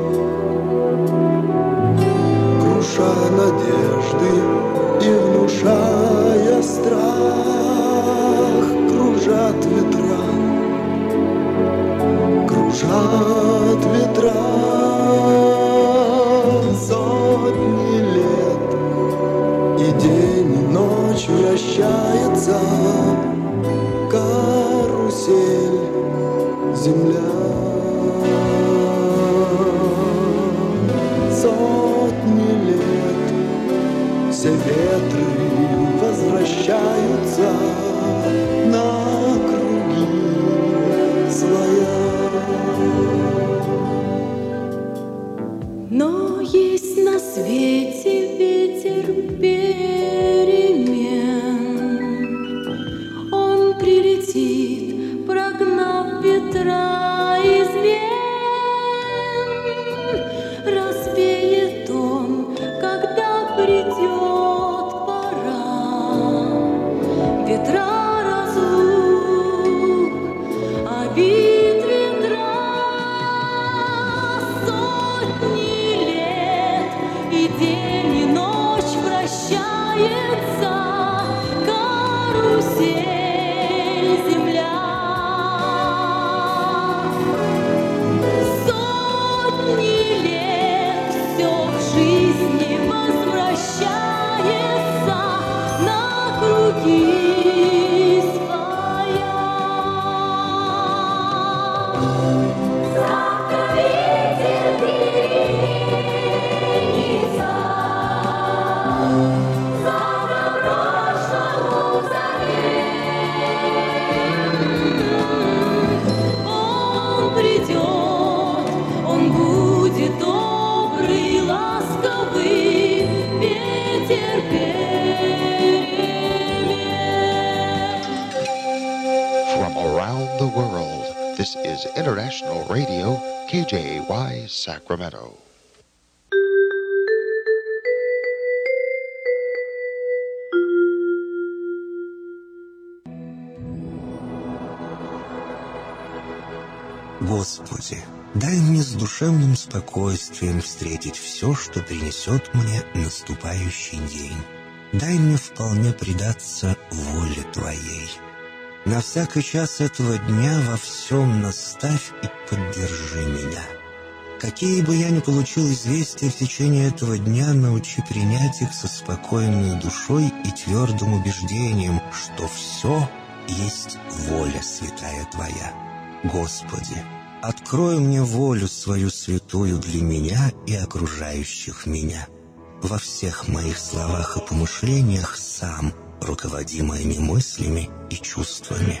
Круша надежды и внушая страх Кружат ветра, кружат ветра. Сотни лет и день и ночь вращается карусель земля. Сотни лет все ветры возвращаются Sacramento. Господи, дай мне с душевным спокойствием встретить все, что принесет мне наступающий день. Дай мне вполне предаться воле Твоей. На всякий час этого дня во всем наставь и поддержи меня. Какие бы я ни получил известия в течение этого дня, научи принять их со спокойной душой и твердым убеждением, что все есть воля святая Твоя. Господи, открой мне волю свою святую для меня и окружающих меня. Во всех моих словах и помышлениях сам руководи моими мыслями и чувствами.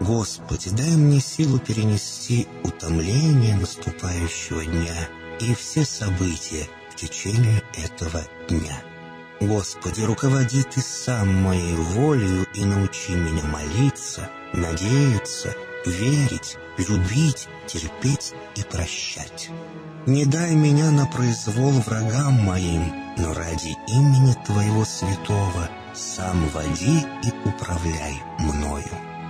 Господи, дай мне силу перенести утомление наступающего дня и все события в течение этого дня. Господи, руководи Ты сам моей волею и научи меня молиться, надеяться, верить, любить, терпеть и прощать. Не дай меня на произвол врагам моим, но ради имени Твоего святого сам води и управляй мною.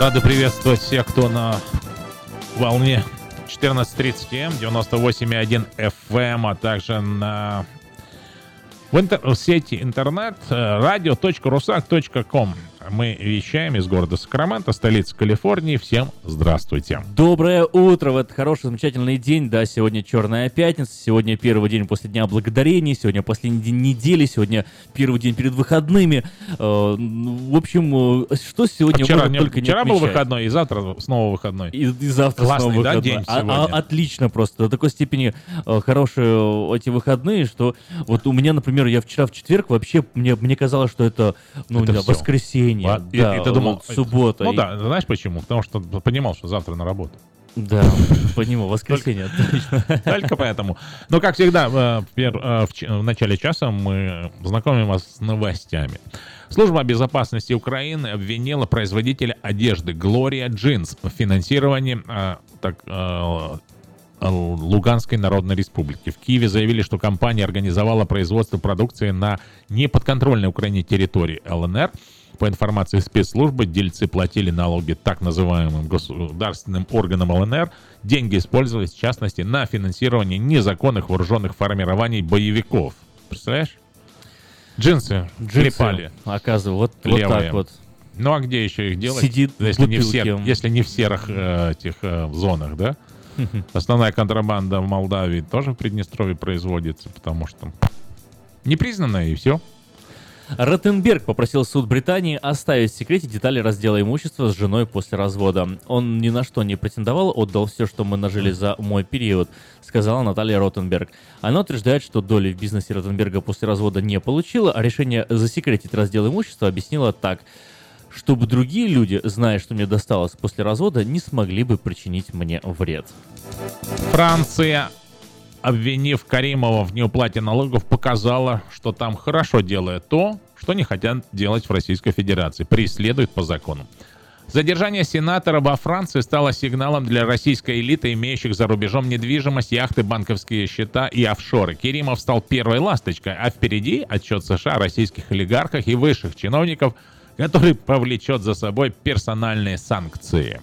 Рады приветствовать всех, кто на волне 14.30 М, 98.1 FM, а также на в, интер... сети интернет э, radio.rusak.com. Мы вещаем из города Сакраменто, столицы Калифорнии. Всем здравствуйте. Доброе утро в этот хороший, замечательный день. Да, сегодня Черная пятница, сегодня первый день после Дня Благодарения, сегодня последний день недели, сегодня первый день перед выходными. Э, в общем, э, что сегодня А вчера можно не- только не вчера был отмечать. выходной, и завтра снова выходной. И, и завтра Классный, снова да, выходной. день А- а- отлично просто. До такой степени э, хорошие эти выходные, что вот у меня, например, я вчера в четверг вообще, мне, мне казалось, что это, ну, Это не всё. Воскресенье, и- да, и ты думал, суббота. Ну И- да, знаешь почему? Потому что понимал, что завтра на работу. Да, понимаю, воскресенье, отлично. Только поэтому. Но, как всегда, э, в, э, в начале часа мы знакомим вас с новостями. Служба безопасности Украины обвинила производителя одежды Gloria Jeans в финансировании э, так, Луганской Народной Республики. В Киеве заявили, что компания организовала производство продукции на неподконтрольной Украине территории ЛНР. По информации спецслужбы, дельцы платили налоги так называемым государственным органам ЛНР. Деньги использовались, в частности, на финансирование незаконных вооруженных формирований боевиков. Представляешь? Джинсы, Джинсы, клепали. оказывается, вот, вот Левые. так вот. Ну а где еще их делать? Сидит если не, в бутылке. сер- если не в серых э, этих э, зонах, да? Основная контрабанда в Молдавии тоже в Приднестровье производится, потому что непризнанная и все. Ротенберг попросил суд Британии оставить в секрете детали раздела имущества с женой после развода. Он ни на что не претендовал, отдал все, что мы нажили за мой период, сказала Наталья Ротенберг. Она утверждает, что доли в бизнесе Ротенберга после развода не получила, а решение засекретить раздел имущества объяснила так. чтобы другие люди, зная, что мне досталось после развода, не смогли бы причинить мне вред. Франция, обвинив Каримова в неуплате налогов, показала, что там хорошо делает то, что не хотят делать в Российской Федерации. Преследуют по закону. Задержание сенатора во Франции стало сигналом для российской элиты, имеющих за рубежом недвижимость, яхты, банковские счета и офшоры. Керимов стал первой ласточкой, а впереди отчет США о российских олигархах и высших чиновников, который повлечет за собой персональные санкции.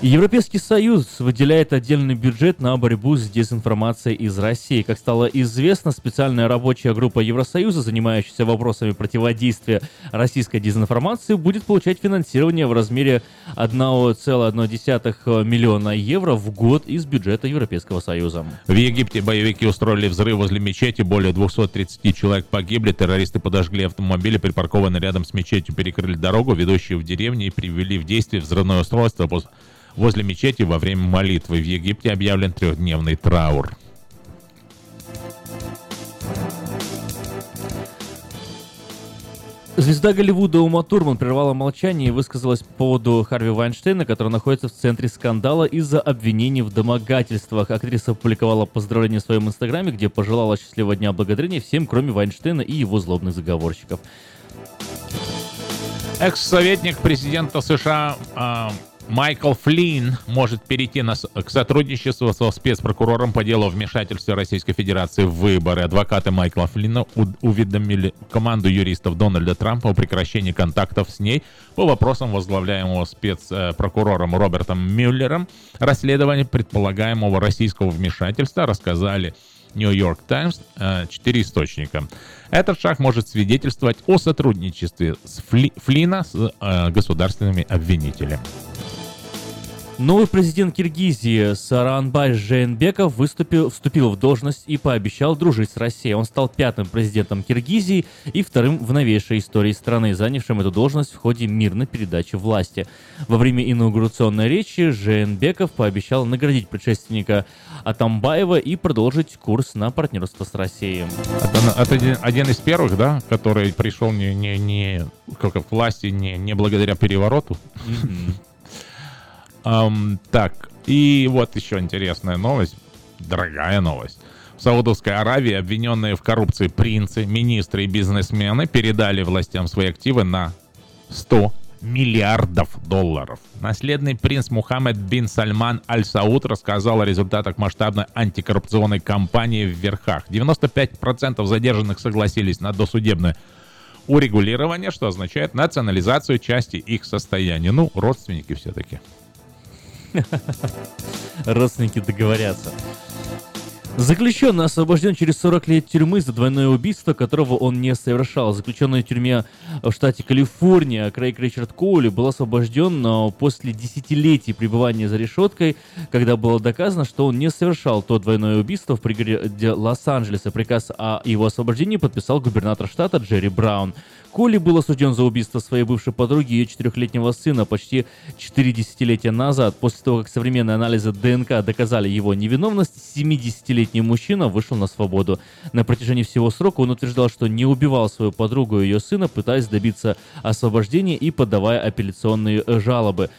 Европейский Союз выделяет отдельный бюджет на борьбу с дезинформацией из России. Как стало известно, специальная рабочая группа Евросоюза, занимающаяся вопросами противодействия российской дезинформации, будет получать финансирование в размере 1,1 миллиона евро в год из бюджета Европейского Союза. В Египте боевики устроили взрыв возле мечети, более 230 человек погибли, террористы подожгли автомобили, припаркованные рядом с мечетью, перекрыли дорогу, ведущую в деревню и привели в действие взрывное устройство после Возле мечети во время молитвы в Египте объявлен трехдневный траур. Звезда Голливуда Ума Турман прервала молчание и высказалась по поводу Харви Вайнштейна, который находится в центре скандала из-за обвинений в домогательствах. Актриса опубликовала поздравление в своем инстаграме, где пожелала счастливого дня благодарения всем, кроме Вайнштейна и его злобных заговорщиков. Экс-советник президента США э, Майкл Флинн может перейти на, к сотрудничеству со спецпрокурором по делу вмешательства Российской Федерации в выборы. Адвокаты Майкла Флинна уведомили команду юристов Дональда Трампа о прекращении контактов с ней по вопросам возглавляемого спецпрокурором Робертом Мюллером. Расследование предполагаемого российского вмешательства рассказали Нью-Йорк Таймс четыре источника. Этот шаг может свидетельствовать о сотрудничестве с Фли, Флина с э, государственными обвинителями. Новый президент Киргизии Саранбай Жейнбеков выступил, вступил в должность и пообещал дружить с Россией. Он стал пятым президентом Киргизии и вторым в новейшей истории страны, занявшим эту должность в ходе мирной передачи власти. Во время инаугурационной речи Жейнбеков пообещал наградить предшественника Атамбаева и продолжить курс на партнерство с Россией. Это, это один, один из первых, да, который пришел не, не, не как к власти не, не благодаря перевороту. Mm-hmm. Um, так, и вот еще интересная новость, дорогая новость. В Саудовской Аравии обвиненные в коррупции принцы, министры и бизнесмены передали властям свои активы на 100 миллиардов долларов. Наследный принц Мухаммед бин Сальман Аль-Сауд рассказал о результатах масштабной антикоррупционной кампании в верхах. 95% задержанных согласились на досудебное урегулирование, что означает национализацию части их состояния. Ну, родственники все-таки. Родственники договорятся. Заключенный освобожден через 40 лет тюрьмы за двойное убийство, которого он не совершал. Заключенный в тюрьме в штате Калифорния Крейг Ричард Коули был освобожден после десятилетий пребывания за решеткой, когда было доказано, что он не совершал то двойное убийство в пригороде Лос-Анджелеса. Приказ о его освобождении подписал губернатор штата Джерри Браун. Коли был осужден за убийство своей бывшей подруги и ее четырехлетнего сына почти четыре десятилетия назад. После того, как современные анализы ДНК доказали его невиновность, 70-летний мужчина вышел на свободу. На протяжении всего срока он утверждал, что не убивал свою подругу и ее сына, пытаясь добиться освобождения и подавая апелляционные жалобы.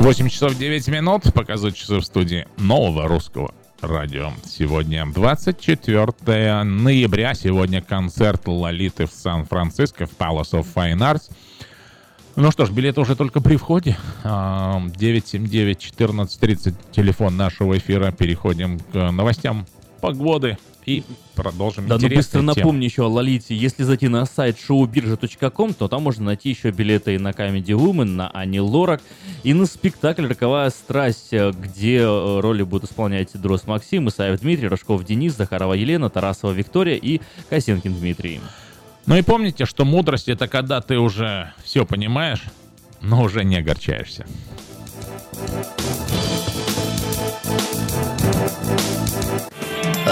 8 часов 9 минут показывают часы в студии нового русского радио. Сегодня 24 ноября. Сегодня концерт Лолиты в Сан-Франциско в Palace of Fine Arts. Ну что ж, билеты уже только при входе. 979-1430, телефон нашего эфира. Переходим к новостям погоды и продолжим Да, ну быстро тем. напомню еще о Лолите. Если зайти на сайт showbirja.com, то там можно найти еще билеты и на Comedy Woman, на Ани Лорак, и на спектакль «Роковая страсть», где э, роли будут исполнять Дрос Максим, Исаев Дмитрий, Рожков Денис, Захарова Елена, Тарасова Виктория и Косенкин Дмитрий. Ну и помните, что мудрость — это когда ты уже все понимаешь, но уже не огорчаешься.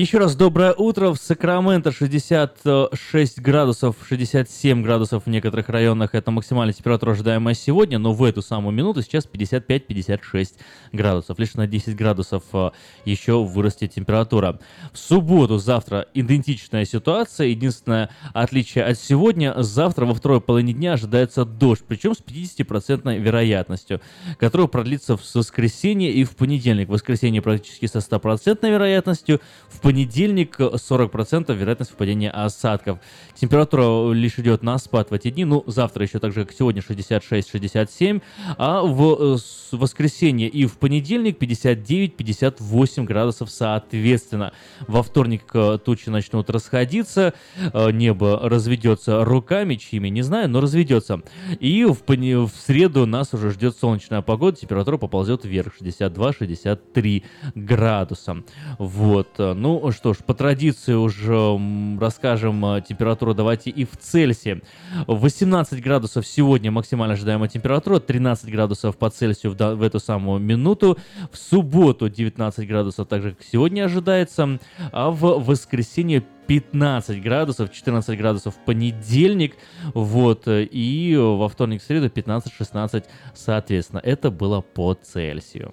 Еще раз доброе утро. В Сакраменто 66 градусов, 67 градусов в некоторых районах. Это максимальная температура, ожидаемая сегодня, но в эту самую минуту сейчас 55-56 градусов. Лишь на 10 градусов э, еще вырастет температура. В субботу, завтра идентичная ситуация. Единственное отличие от сегодня, завтра во второй половине дня ожидается дождь, причем с 50% вероятностью, который продлится в воскресенье и в понедельник. В воскресенье практически со 100% вероятностью, в понедельник 40% вероятность выпадения осадков. Температура лишь идет на спад в эти дни. Ну, завтра еще так же, как сегодня, 66-67. А в э, воскресенье и в понедельник 59-58 градусов соответственно. Во вторник э, тучи начнут расходиться. Э, небо разведется руками, чьими, не знаю, но разведется. И в, в среду нас уже ждет солнечная погода. Температура поползет вверх 62-63 градуса. Вот. Ну что ж, по традиции уже расскажем э, температуру давайте и в Цельсии. 18 градусов сегодня максимально ожидаемая температура, 13 градусов по Цельсию в, в эту самую минуту. В субботу 19 градусов, так же как сегодня ожидается. А в воскресенье 15 градусов, 14 градусов в понедельник, вот, и во вторник, среду 15-16, соответственно. Это было по Цельсию.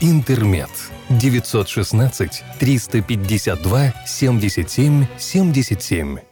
«Интермед». 916 352 77 77.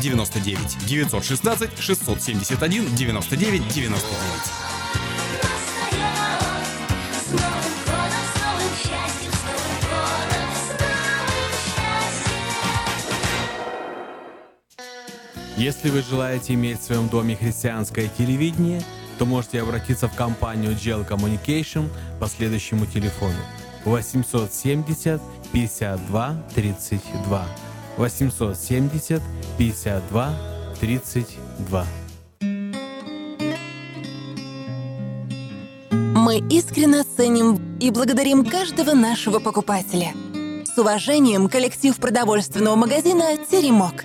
99 916 671 99 99. Если вы желаете иметь в своем доме христианское телевидение, то можете обратиться в компанию Gel Communication по следующему телефону 870 52 32 870 52 32. Мы искренне ценим и благодарим каждого нашего покупателя. С уважением, коллектив продовольственного магазина «Теремок».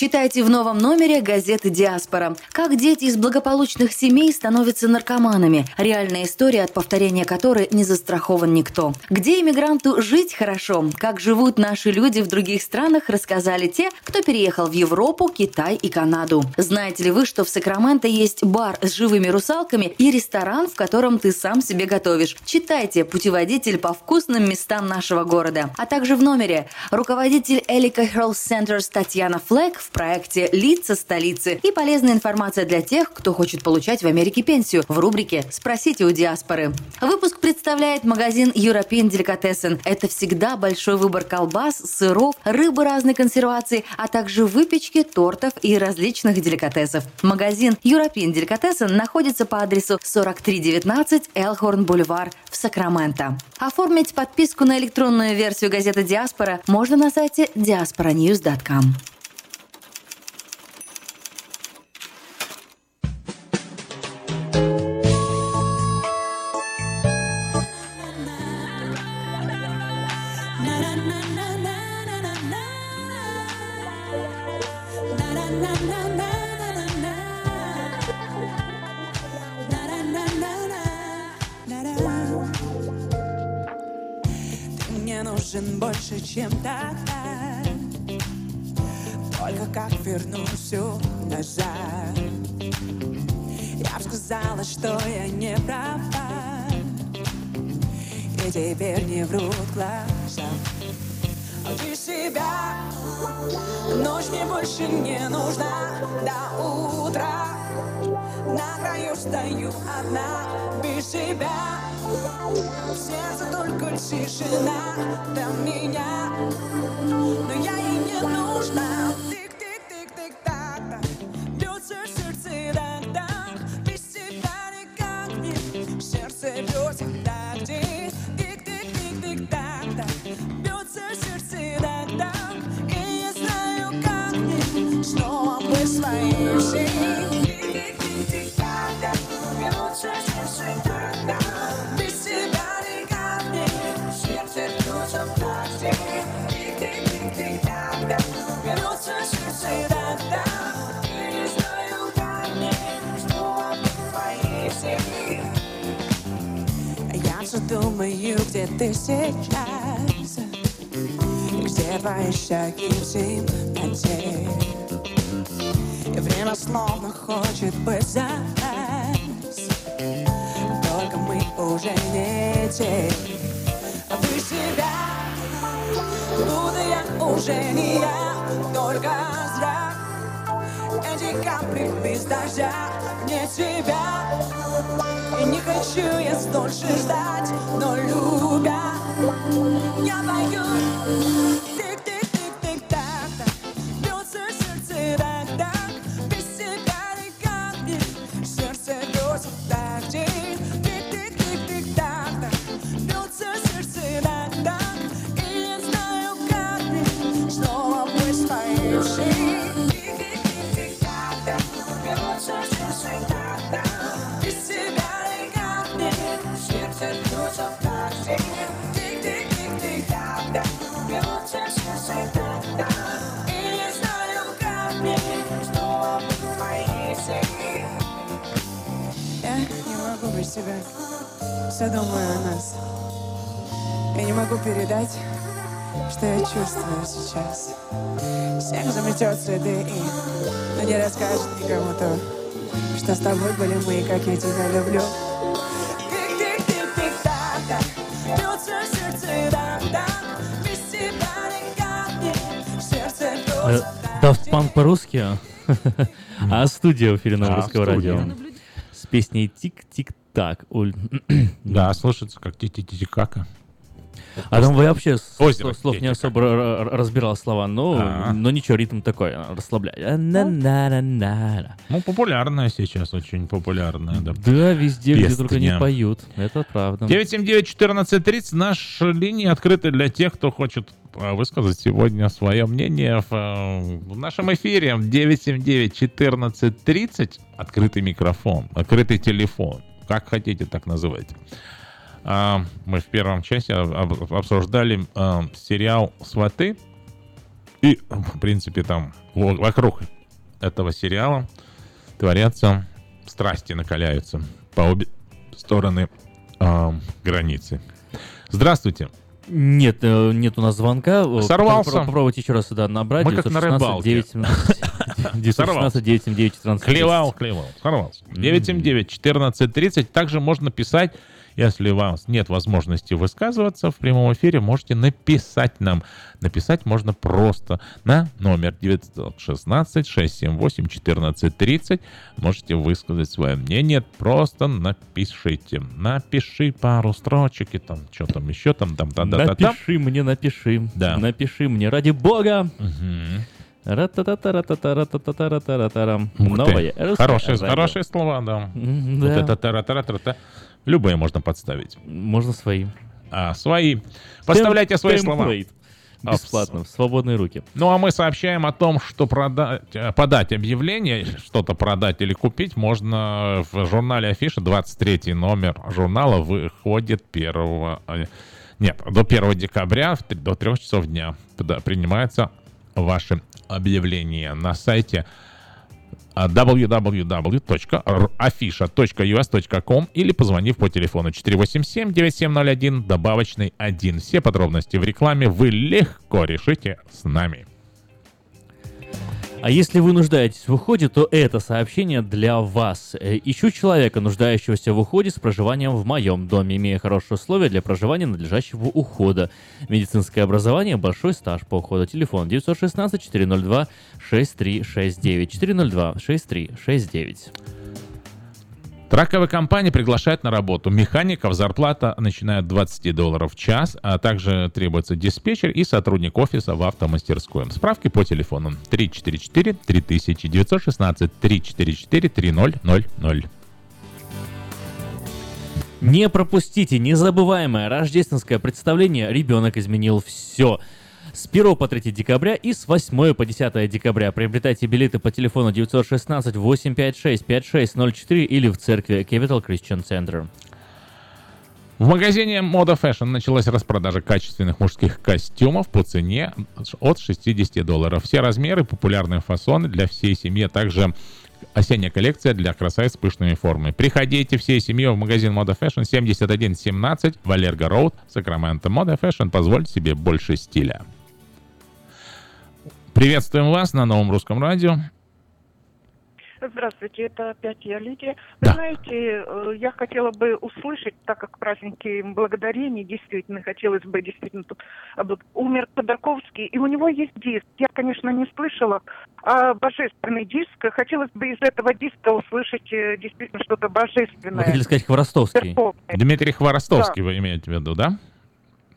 Читайте в новом номере газеты «Диаспора». Как дети из благополучных семей становятся наркоманами. Реальная история, от повторения которой не застрахован никто. Где иммигранту жить хорошо? Как живут наши люди в других странах, рассказали те, кто переехал в Европу, Китай и Канаду. Знаете ли вы, что в Сакраменто есть бар с живыми русалками и ресторан, в котором ты сам себе готовишь? Читайте «Путеводитель по вкусным местам нашего города». А также в номере руководитель Элика Health Centers Татьяна Флэк в проекте «Лица столицы» и полезная информация для тех, кто хочет получать в Америке пенсию в рубрике «Спросите у диаспоры». Выпуск представляет магазин European Delicatessen. Это всегда большой выбор колбас, сыров, рыбы разной консервации, а также выпечки, тортов и различных деликатесов. Магазин European Delicatessen находится по адресу 4319 Элхорн Бульвар в Сакраменто. Оформить подписку на электронную версию газеты «Диаспора» можно на сайте diasporanews.com. нужен больше, чем тогда Только как верну все назад. Я б сказала, что я не права. И теперь не врут глаза. Ты себя Ночь мне больше не нужна До утра На краю стою одна Без себя. В сердце только тишина Там меня. Но я ей не нужна. Тик-тик-тик-тик-так Бьется не бьется сердце так-так И я знаю, как мне Снова своей всей думаю, где ты сейчас? Где твои шаги в темноте? И время словно хочет быть за нас. Только мы уже не те. А вы себя Будто я уже не я. Только зря Эти капли без дождя Не тебя. И не хочу я дольше ждать Но любя. Я пою без тебя. Все думаю о нас. Я не могу передать, что я чувствую сейчас. Снег заметет следы и но не расскажет никому то, что с тобой были мы, и как я тебя люблю. Сердце Э, Punk по-русски, а студия в эфире на А, русского студия. радио. Песней «Тик-тик-так». Да, слушается как ти-ти-ти-кака. А там вообще Озеро слов не особо разбирал слова, но, А. но ничего, ритм такой, а, расслабляет. А. Ну, популярная сейчас, очень популярная. Да, Да, везде, где только не поют. Это правда. 979-1430. Наши линии открыты для тех, кто хочет высказать сегодня свое мнение в, э, в нашем эфире. 979-1430. Открытый микрофон, открытый телефон. Как хотите, так называйте. А, Мы в первом части об- об- обсуждали а, сериал «Сваты». И, в принципе, там во- вокруг этого сериала творятся страсти, накаляются по обе стороны границы. Здравствуйте. Нет, э, нет у нас звонка. Э, Сорвался. попро- Попробуйте еще раз сюда набрать. Мы как на 916 рыбалке. 917 916 979 14 Клевал, клевал, сорвался. 979-1430. Также можно писать, если у вас нет возможности высказываться в прямом эфире, можете написать нам. Написать можно просто на номер 916-678-1430. Можете высказать свое мнение, просто напишите. Напиши пару строчек и там, что там еще там, там, да, да, да, да. Напиши мне, напиши. Да. Напиши мне, ради бога. Ты. Новое Хорошие, хорошие слова, да. М, Вот да. это тара-тара-тара-та. Любые можно подставить. Можно свои. А, свои. Поставляйте свои слова. Бесплатно, в свободные руки. Ну а мы сообщаем о том, что продать, э, подать объявление, что-то продать или купить можно в журнале Афиша. 23 номер журнала выходит 1... э, Нет, до 1 декабря до 3 часов дня. Туда принимаются ваши объявления на сайте www.afisha.us.com или позвонив по телефону 487-9701, добавочный 1. Все подробности в рекламе вы легко решите с нами. А если вы нуждаетесь в уходе, то это сообщение для вас. Э, Ищу человека, нуждающегося в уходе с проживанием в моем доме, имея хорошие условия для проживания надлежащего ухода. Медицинское образование, большой стаж по уходу. Телефон 916-402-6369. 402-6369. Траковая компания приглашает на работу механиков. Зарплата начинает от 20 долларов в час, а также требуется диспетчер и сотрудник офиса в автомастерской. Справки по телефону 344 3000 916 344 3000. Не пропустите незабываемое рождественское представление «Ребенок изменил все». С 1 по 3 декабря и с 8 по 10 декабря приобретайте билеты по телефону 916 856 5604 или в церкви Capital Christian Center. В магазине Moda Fashion началась распродажа качественных мужских костюмов по цене от 60 долларов. Все размеры, популярные фасоны для всей семьи, а также осенняя коллекция для красавиц с пышными формами. Приходите всей семьей в магазин Moda Fashion 7117 Валерго Роуд, Сакраменто. Moda Fashion позвольте себе больше стиля. Приветствуем вас на новом русском радио. Здравствуйте, это опять я, Лидия. Вы знаете, э, я хотела бы услышать, так как праздники благодарения, действительно, хотелось бы действительно тут обл- умер Ходорковский, и у него есть диск. Я, конечно, не слышала, а божественный диск. Хотелось бы из этого диска услышать э, действительно что-то божественное. Вы хотели сказать Хворостовский? Дмитрий Хворостовский вы имеете в виду, да?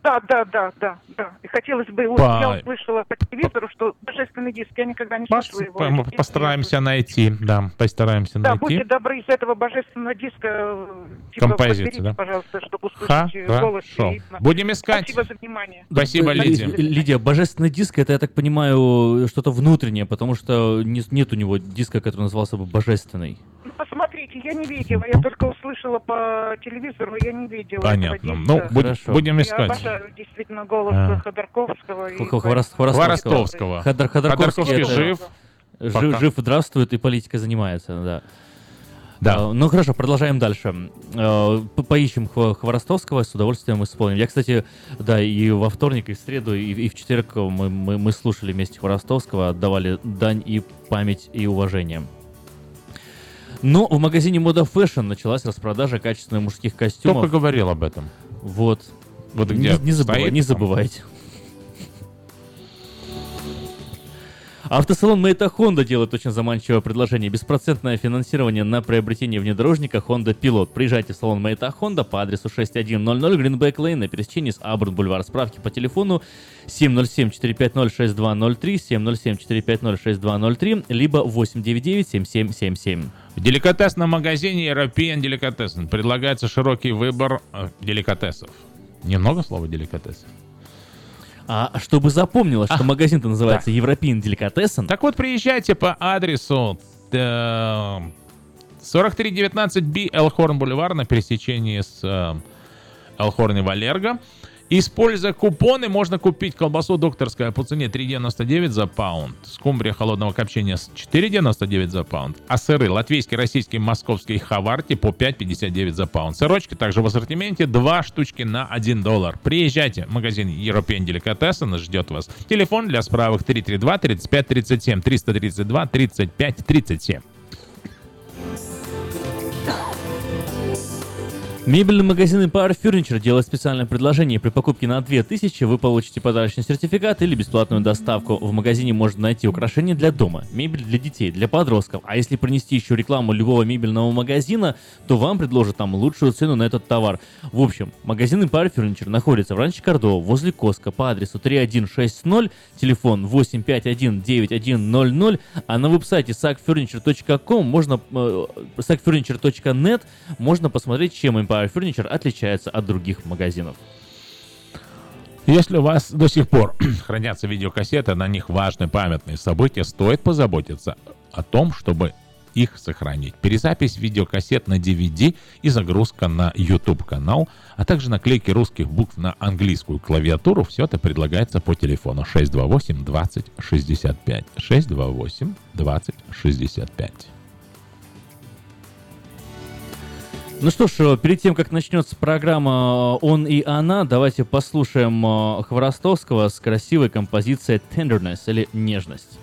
Да, да, да, да, да. И хотелось бы, По- я услышала по телевизору, что божественный диск, я никогда не слышала его. Мы Если- постараемся найти, да, постараемся Да, найти. будьте добры, из этого божественного диска э, типа, Композицию, да? пожалуйста, чтобы услышать э, голос. Хорошо. Будем искать. Спасибо за внимание. Спасибо, Лидия. Ли- Лидия, божественный диск, это, я так понимаю, что-то внутреннее, потому что не- нет у него диска, который назывался бы божественный. Ну, посмотрите, я не видела, я только услышала по телевизору, я не видела Понятно. Ну, будем, будем Я искать. обожаю действительно голос А. Ходорковского. и Хворостовского. Хворостовского. Ходор- Ходорковский Ходорковский это- жив. Жив, жив, здравствует и политикой занимается, да. Да. А, ну хорошо, продолжаем дальше. А, по- поищем Хво- Хворостовского, с удовольствием исполним. Я, кстати, да, и во вторник, и в среду, и, и в четверг мы, мы, мы слушали вместе Хворостовского, отдавали дань и память и уважение. Но в магазине Moda Fashion началась распродажа качественных мужских костюмов. Только говорил об этом. Вот. Вот не, где не забывай- стоит не забывайте. Автосалон Мэйта Honda делает очень заманчивое предложение. Беспроцентное финансирование на приобретение внедорожника Honda Pilot. Приезжайте в салон Мэйта Honda по адресу 6100 Greenback Lane на пересечении с Абрун Бульвар. Справки по телефону 707-450-6203, 707-450-6203, либо 899-7777. В деликатесном магазине European Delicatessen предлагается широкий выбор э, деликатесов. Немного слова деликатес? А чтобы запомнилось, что магазин-то называется European Delicatessen. Так вот, приезжайте по адресу э, 4319B Элхорн Бульвар на пересечении с э, Элхорн и Валерго. Используя купоны, можно купить колбасу докторская по цене 3,99 за паунд, скумбрия холодного копчения с 4,99 за паунд, а сыры латвийский, российский, московский хаварти по 5,59 за паунд. Сырочки также в ассортименте 2 штучки на 1 доллар. Приезжайте, магазин European Delicatessen ждет вас. Телефон для справок 332 35 37 332 35 37. Мебельный магазин Empire Furniture делает специальное предложение. При покупке на 2000 вы получите подарочный сертификат или бесплатную доставку. В магазине можно найти украшения для дома, мебель для детей, для подростков. А если принести еще рекламу любого мебельного магазина, то вам предложат там лучшую цену на этот товар. В общем, магазин Empire Furniture находится в Ранче Кордо, возле Коска, по адресу 3160, телефон 851-9100, а на веб-сайте sackfurniture.com можно, э, sackfurniture.net можно посмотреть, чем Empire Furniture отличается от других магазинов. Если у вас до сих пор хранятся видеокассеты, на них важные памятные события, стоит позаботиться о том, чтобы их сохранить. Перезапись видеокассет на DVD и загрузка на YouTube-канал, а также наклейки русских букв на английскую клавиатуру, все это предлагается по телефону 628 20 65. 628 20 65. Ну что ж, э, перед тем, как начнется программа э, «Он и она», давайте послушаем э, Хворостовского с красивой композицией «Tenderness» или «Нежность».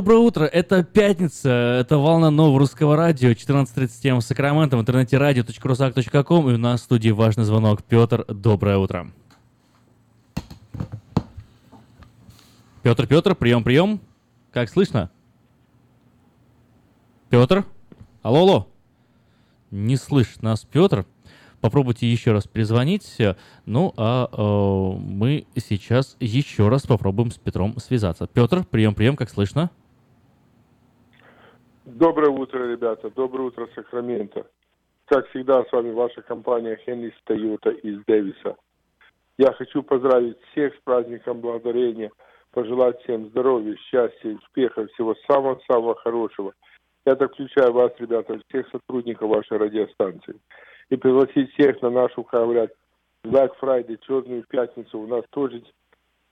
Доброе утро, это пятница, это волна нового русского радио, 14.37 в Сакраменто, в интернете radio.rusak.com, и у нас в студии важный звонок. Петр, доброе утро. Петр, Петр, прием, прием. Как слышно? Петр? Алло, алло. Не слышит нас Петр. Попробуйте еще раз перезвонить. Ну, а э, мы сейчас еще раз попробуем с Петром связаться. Петр, прием, прием, как слышно? Доброе утро, ребята. Доброе утро, Сакраменто. Как всегда, с вами ваша компания Хенрис Тойота из Дэвиса. Я хочу поздравить всех с праздником Благодарения, пожелать всем здоровья, счастья, успеха, всего самого-самого хорошего. Я так включаю вас, ребята, всех сотрудников вашей радиостанции. И пригласить всех на нашу, как говорят, Black Friday, Черную пятницу. У нас тоже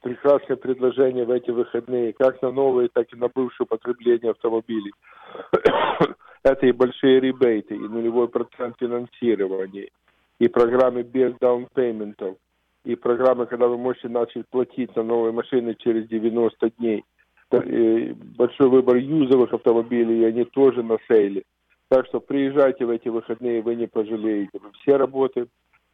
прекрасное предложение в эти выходные, как на новые, так и на бывшее потребление автомобилей. Это и большие ребейты, и нулевой процент финансирования, и программы без даунпейментов, и программы, когда вы можете начать платить на новые машины через 90 дней. Большой выбор юзовых автомобилей, и они тоже на сейле. Так что приезжайте в эти выходные, вы не пожалеете. Мы все работаем,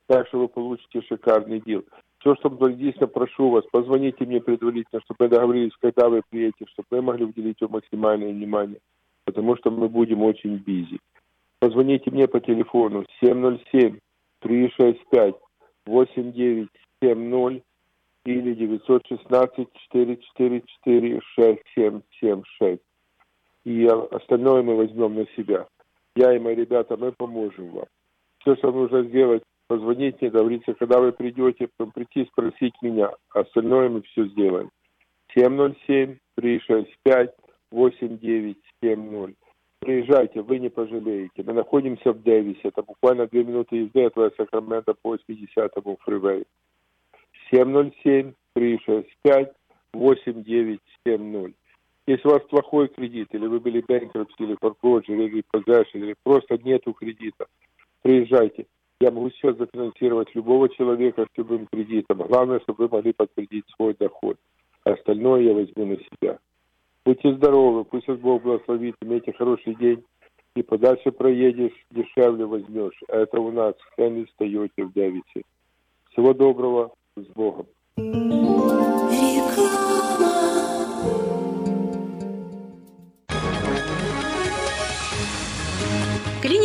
так что вы получите шикарный дел. Все, что единственное, прошу вас, позвоните мне предварительно, чтобы мы договорились, когда вы приедете, чтобы мы могли уделить вам максимальное внимание, потому что мы будем очень бизи. Позвоните мне по телефону 707-365-8970 или 916-444-6776. И остальное мы возьмем на себя. Я и мои ребята, мы поможем вам. Все, что нужно сделать, позвонить мне, договориться, когда вы придете, потом прийти спросить меня. Остальное мы все сделаем. 707-365-8970. Приезжайте, вы не пожалеете. Мы находимся в Дэвисе. Это буквально две минуты езды от Сакрамента по 80-му фривею. 707-365-8970. Если у вас плохой кредит, или вы были bankruptcy, или foreclosure, или possession, или просто нету кредита, приезжайте. Я могу сейчас зафинансировать любого человека с любым кредитом. Главное, чтобы вы могли подтвердить свой доход. Остальное я возьму на себя. Будьте здоровы, пусть вас Бог благословит, имейте хороший день. И подальше проедешь, дешевле возьмешь. А это у нас в Хенли Тойоте в Дэвисе. Всего доброго, с Богом.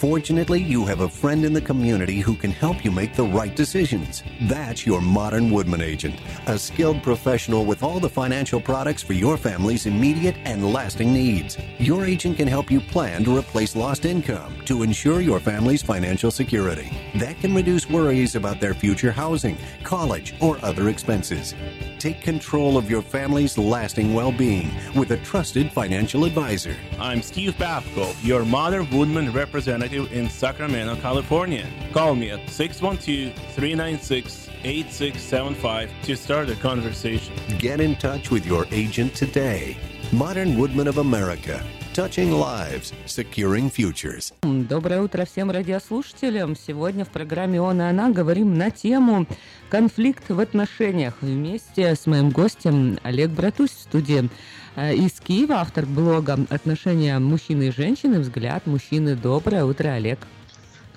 Fortunately, you have a friend in the community who can help you make the right decisions. That's your modern Woodman agent, a skilled professional with all the financial products for your family's immediate and lasting needs. Your agent can help you plan to replace lost income to ensure your family's financial security. That can reduce worries about their future housing, college, or other expenses. Take control of your family's lasting well being with a trusted financial advisor. I'm Steve Babko, your Modern Woodman representative in Sacramento, California. Call me at 612 396 8675 to start a conversation. Get in touch with your agent today. Modern Woodman of America. Touching lives, securing futures. Доброе утро всем радиослушателям. Сегодня в программе «Он и она» говорим на тему «Конфликт в отношениях» вместе с моим гостем Олег Братусь в студии э, из Киева, автор блога «Отношения мужчины и женщины. Взгляд мужчины». Доброе утро, Олег.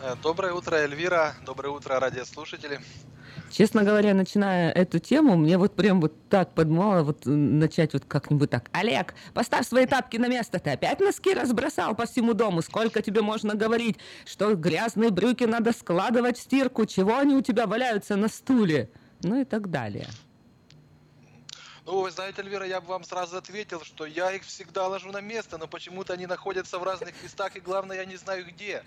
Э, Доброе утро, Эльвира. Доброе утро, радиослушатели. Честно говоря, начиная эту тему, мне вот прям вот так подмало вот э, начать вот как-нибудь так. Олег, поставь свои тапки на место. Ты опять носки разбросал по всему дому. Сколько тебе можно говорить, что грязные брюки надо складывать в стирку? Чего они у тебя валяются на стуле? Ну и так далее. Ну, вы знаете, Эльвира, я бы вам сразу ответил, что я их всегда ложу на место, но почему-то они находятся в разных местах, и главное, я не знаю где.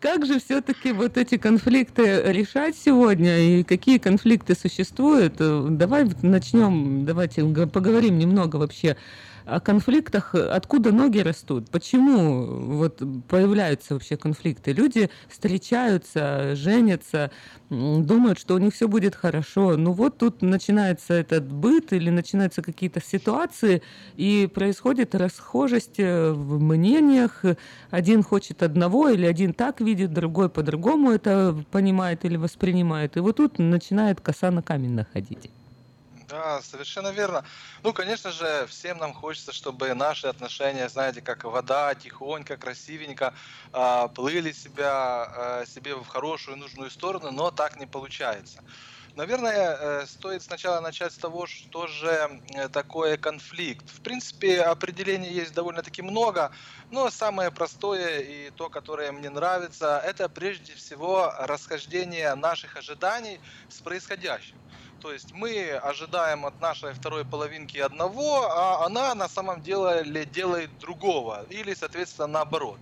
Как же все-таки вот эти конфликты решать сегодня и какие конфликты существуют? Давай начнем, давайте поговорим немного вообще о конфликтах, откуда ноги растут, почему вот появляются вообще конфликты. Люди встречаются, женятся, думают, что у них все будет хорошо. Ну вот тут начинается этот быт или начинаются какие-то ситуации, и происходит расхожесть э, в мнениях. Один хочет одного, или один так видит, другой по-другому это понимает или воспринимает. И вот тут начинает коса на камень находить. Да, совершенно верно. Ну, конечно же, всем нам хочется, чтобы наши отношения, знаете, как вода, тихонько, красивенько а, плыли себя, а, себе в хорошую, нужную сторону, но так не получается. Наверное, э, стоит сначала начать с того, что же э, такое конфликт. В принципе, определений есть довольно-таки много, но самое простое и то, которое мне нравится, это прежде всего расхождение наших ожиданий с происходящим. То есть мы ожидаем от нашей второй половинки одного, а она на самом деле делает другого. Или, соответственно, наоборот.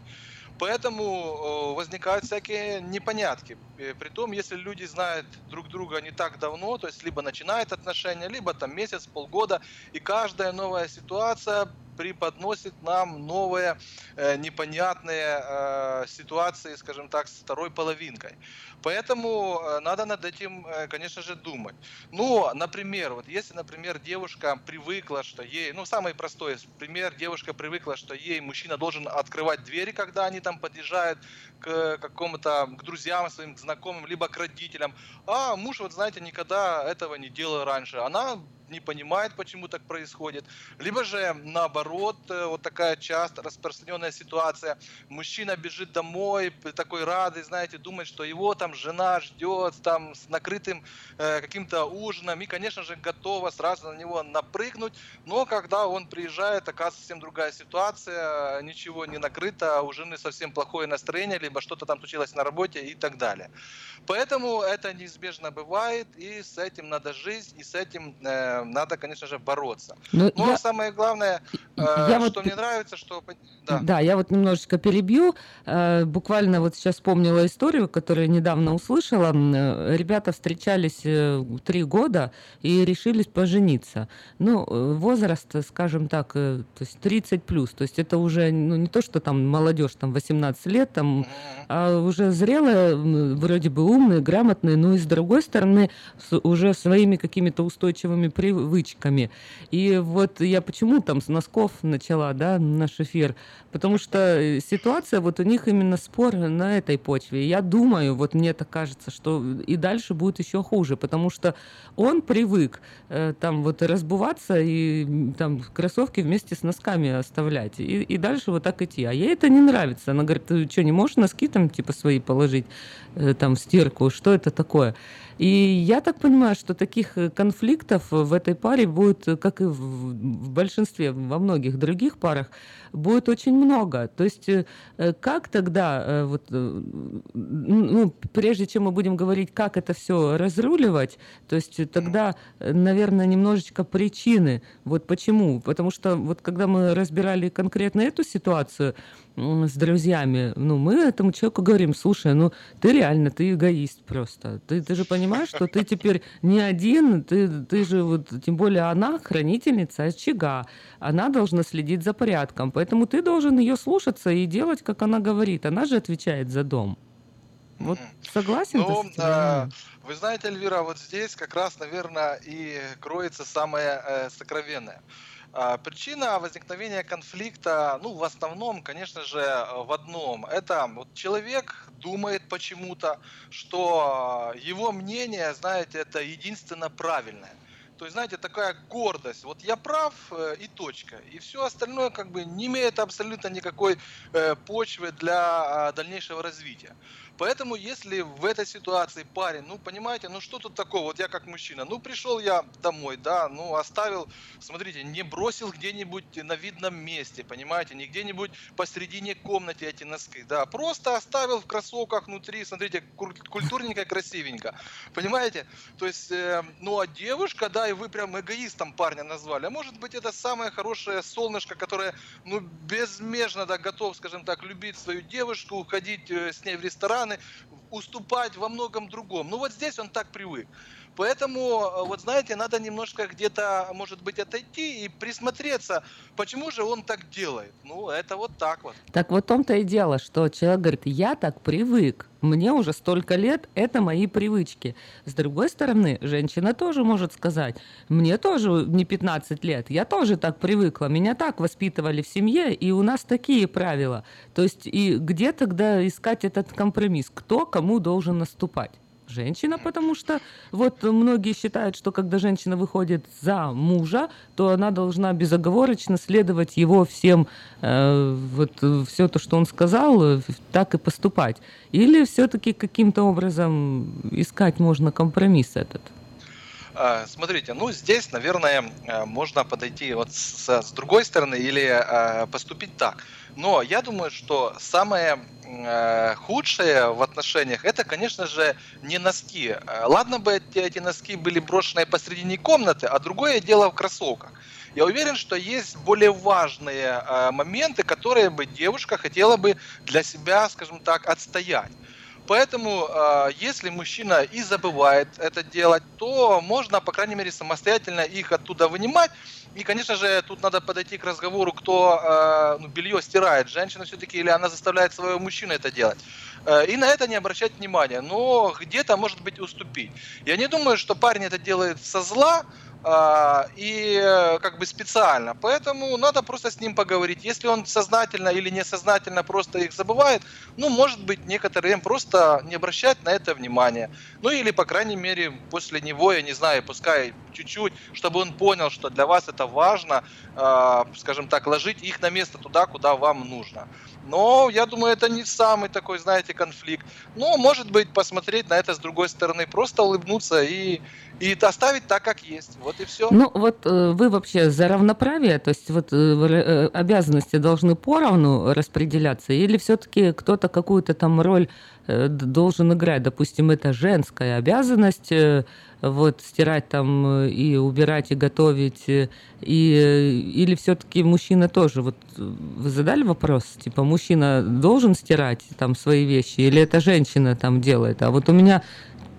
Поэтому э, возникают всякие непонятки. Э, Притом, если люди знают друг друга не так давно, то есть либо начинают отношения, либо там месяц, полгода, и каждая новая ситуация преподносит нам новые э, непонятные э, ситуации, скажем так, с второй половинкой. Поэтому э, надо над этим, конечно же, думать. Ну, например, вот если, например, девушка привыкла, что ей, ну, самый простой пример, девушка привыкла, что ей мужчина должен открывать двери, когда они там подъезжают к какому-то, к друзьям своим, к знакомым, либо к родителям. А муж, вот знаете, никогда этого не делал раньше. Она не понимает, почему так происходит. Либо же наоборот, э, вот такая часто распространенная ситуация. Мужчина бежит домой, такой радый, знаете, думает, что его там жена ждет, там с накрытым э, каким-то ужином, и, конечно же, готова сразу на него напрыгнуть. Но когда он приезжает, оказывается совсем другая ситуация, ничего не накрыто, а у жены совсем плохое настроение, либо что-то там случилось на работе и так далее. Поэтому это неизбежно бывает, и с этим надо жить, и с этим э, надо, конечно же, бороться. Ну, Но я- самое главное, э, Я вот- что мне нравится, что... Да. Да, я вот немножечко перебью. Э, Буквально вот сейчас вспомнила историю, которую недавно услышала. Э, Ребята встречались э, три года и решились пожениться. Ну, э, возраст, э, скажем так, э, то есть 30 плюс. То есть это уже ну, не то, что там молодежь, там 18 лет, там, а уже зрелые, вроде бы умные, грамотные, но и с другой стороны уже своими какими-то устойчивыми привычками. И вот я почему там с носков начала, да, наш эфир, потому что э, ситуация, вот у них именно спор на этой почве. Я думаю, вот мне так кажется, что и дальше будет еще хуже, потому что он привык э, там вот разбуваться и там кроссовки вместе с носками оставлять, и, и дальше вот так идти. А ей это не нравится. Она говорит, ты что, не можешь носки там типа свои положить э, там в стирку? Что это такое? И я так понимаю, что таких э, конфликтов в этой паре будет, э, как и в большинстве, во многих других парах, будет очень много. То есть э, э, как тогда, э, вот, ну, прежде чем мы будем говорить, как это все разруливать, то есть тогда, наверное, немножечко причины. Вот почему? Потому что вот когда мы разбирали конкретно эту ситуацию, с друзьями, ну, мы этому человеку говорим, слушай, ну, ты реально, ты эгоист просто. Ты, ты же понимаешь, что ты теперь не один, ты, ты же вот, тем более она хранительница очага, она должна следить за порядком, поэтому ты должен ее слушаться и делать, как она говорит. Она же отвечает за дом. Вот согласен Ну, э, вы знаете, Эльвира, вот здесь как раз, наверное, и кроется самое э, сокровенное. А, Причина возникновения конфликта, ну, в основном, конечно же, в одном. Это вот человек думает почему-то, что его мнение, знаете, это единственно правильное. То есть, знаете, такая гордость. Вот я прав э, и точка. И все остальное как бы не имеет абсолютно никакой э, почвы для э, дальнейшего развития. Поэтому, если в этой ситуации парень, ну, понимаете, ну, что тут такого, вот я как мужчина, ну, пришел я домой, да, ну, оставил, смотрите, не бросил где-нибудь на видном месте, понимаете, не где-нибудь посредине комнаты эти носки, да, просто оставил в кроссовках внутри, смотрите, культурненько красивенько, понимаете, то есть, э, ну, а девушка, да, и вы прям эгоистом парня назвали, а может быть, это самое хорошее солнышко, которое, ну, безмежно, да, готов, скажем так, любить свою девушку, уходить э, с ней в ресторан, страны уступать во многом другом. Ну вот здесь он так привык. Поэтому, э, вот знаете, надо немножко где-то, может быть, отойти и присмотреться, почему же он так делает. Ну, это вот так вот. Так вот в том-то и дело, что человек говорит, я так привык, мне уже столько лет, это мои привычки. С другой стороны, женщина тоже может сказать, мне тоже не 15 лет, я тоже так привыкла, меня так воспитывали в семье, и у нас такие правила. То есть и где тогда искать этот компромисс? Кто кому должен наступать? Женщина, потому что вот многие считают, что когда женщина выходит за мужа, то она должна безоговорочно следовать его всем, э, вот все то, что он сказал, так и поступать. Или все-таки каким-то образом искать можно компромисс этот? А, смотрите, ну здесь, наверное, э, можно подойти вот с, с другой стороны или э, поступить так. Но я думаю, что самое э, худшее в отношениях это, конечно же, не носки. Э, ладно бы эти, эти носки были брошены посредине комнаты, а другое дело в кроссовках. Я уверен, что есть более важные моменты, которые бы девушка хотела бы для себя, скажем так, отстоять. Поэтому, э, если мужчина и забывает это делать, то можно, по крайней мере, самостоятельно их оттуда вынимать. И, конечно же, тут надо подойти к разговору, кто э, ну, белье стирает, женщина все-таки или она заставляет своего мужчину это делать. Э, и на это не обращать внимания, но где-то, может быть, уступить. Я не думаю, что парень это делает со зла, а, и э, как бы специально. Поэтому надо просто с ним поговорить. Если он сознательно или несознательно просто их забывает, ну, может быть, некоторые просто не обращать на это внимания. Ну, или, по крайней мере, после него, я не знаю, пускай чуть-чуть, чтобы он понял, что для вас это важно, а, скажем так, ложить их на место туда, куда вам нужно. Но я думаю, это не самый такой, знаете, конфликт. Но, может быть, посмотреть на это с другой стороны, просто улыбнуться и, и оставить так, как есть. Вот и все. Ну, вот э, вы вообще за равноправие, то есть вот э, э, обязанности должны поровну распределяться, или все-таки кто-то какую-то там роль должен играть? Допустим, это женская обязанность, вот стирать там и убирать и готовить и или все-таки мужчина тоже вот вы задали вопрос типа мужчина должен стирать там свои вещи или это женщина там делает а вот у меня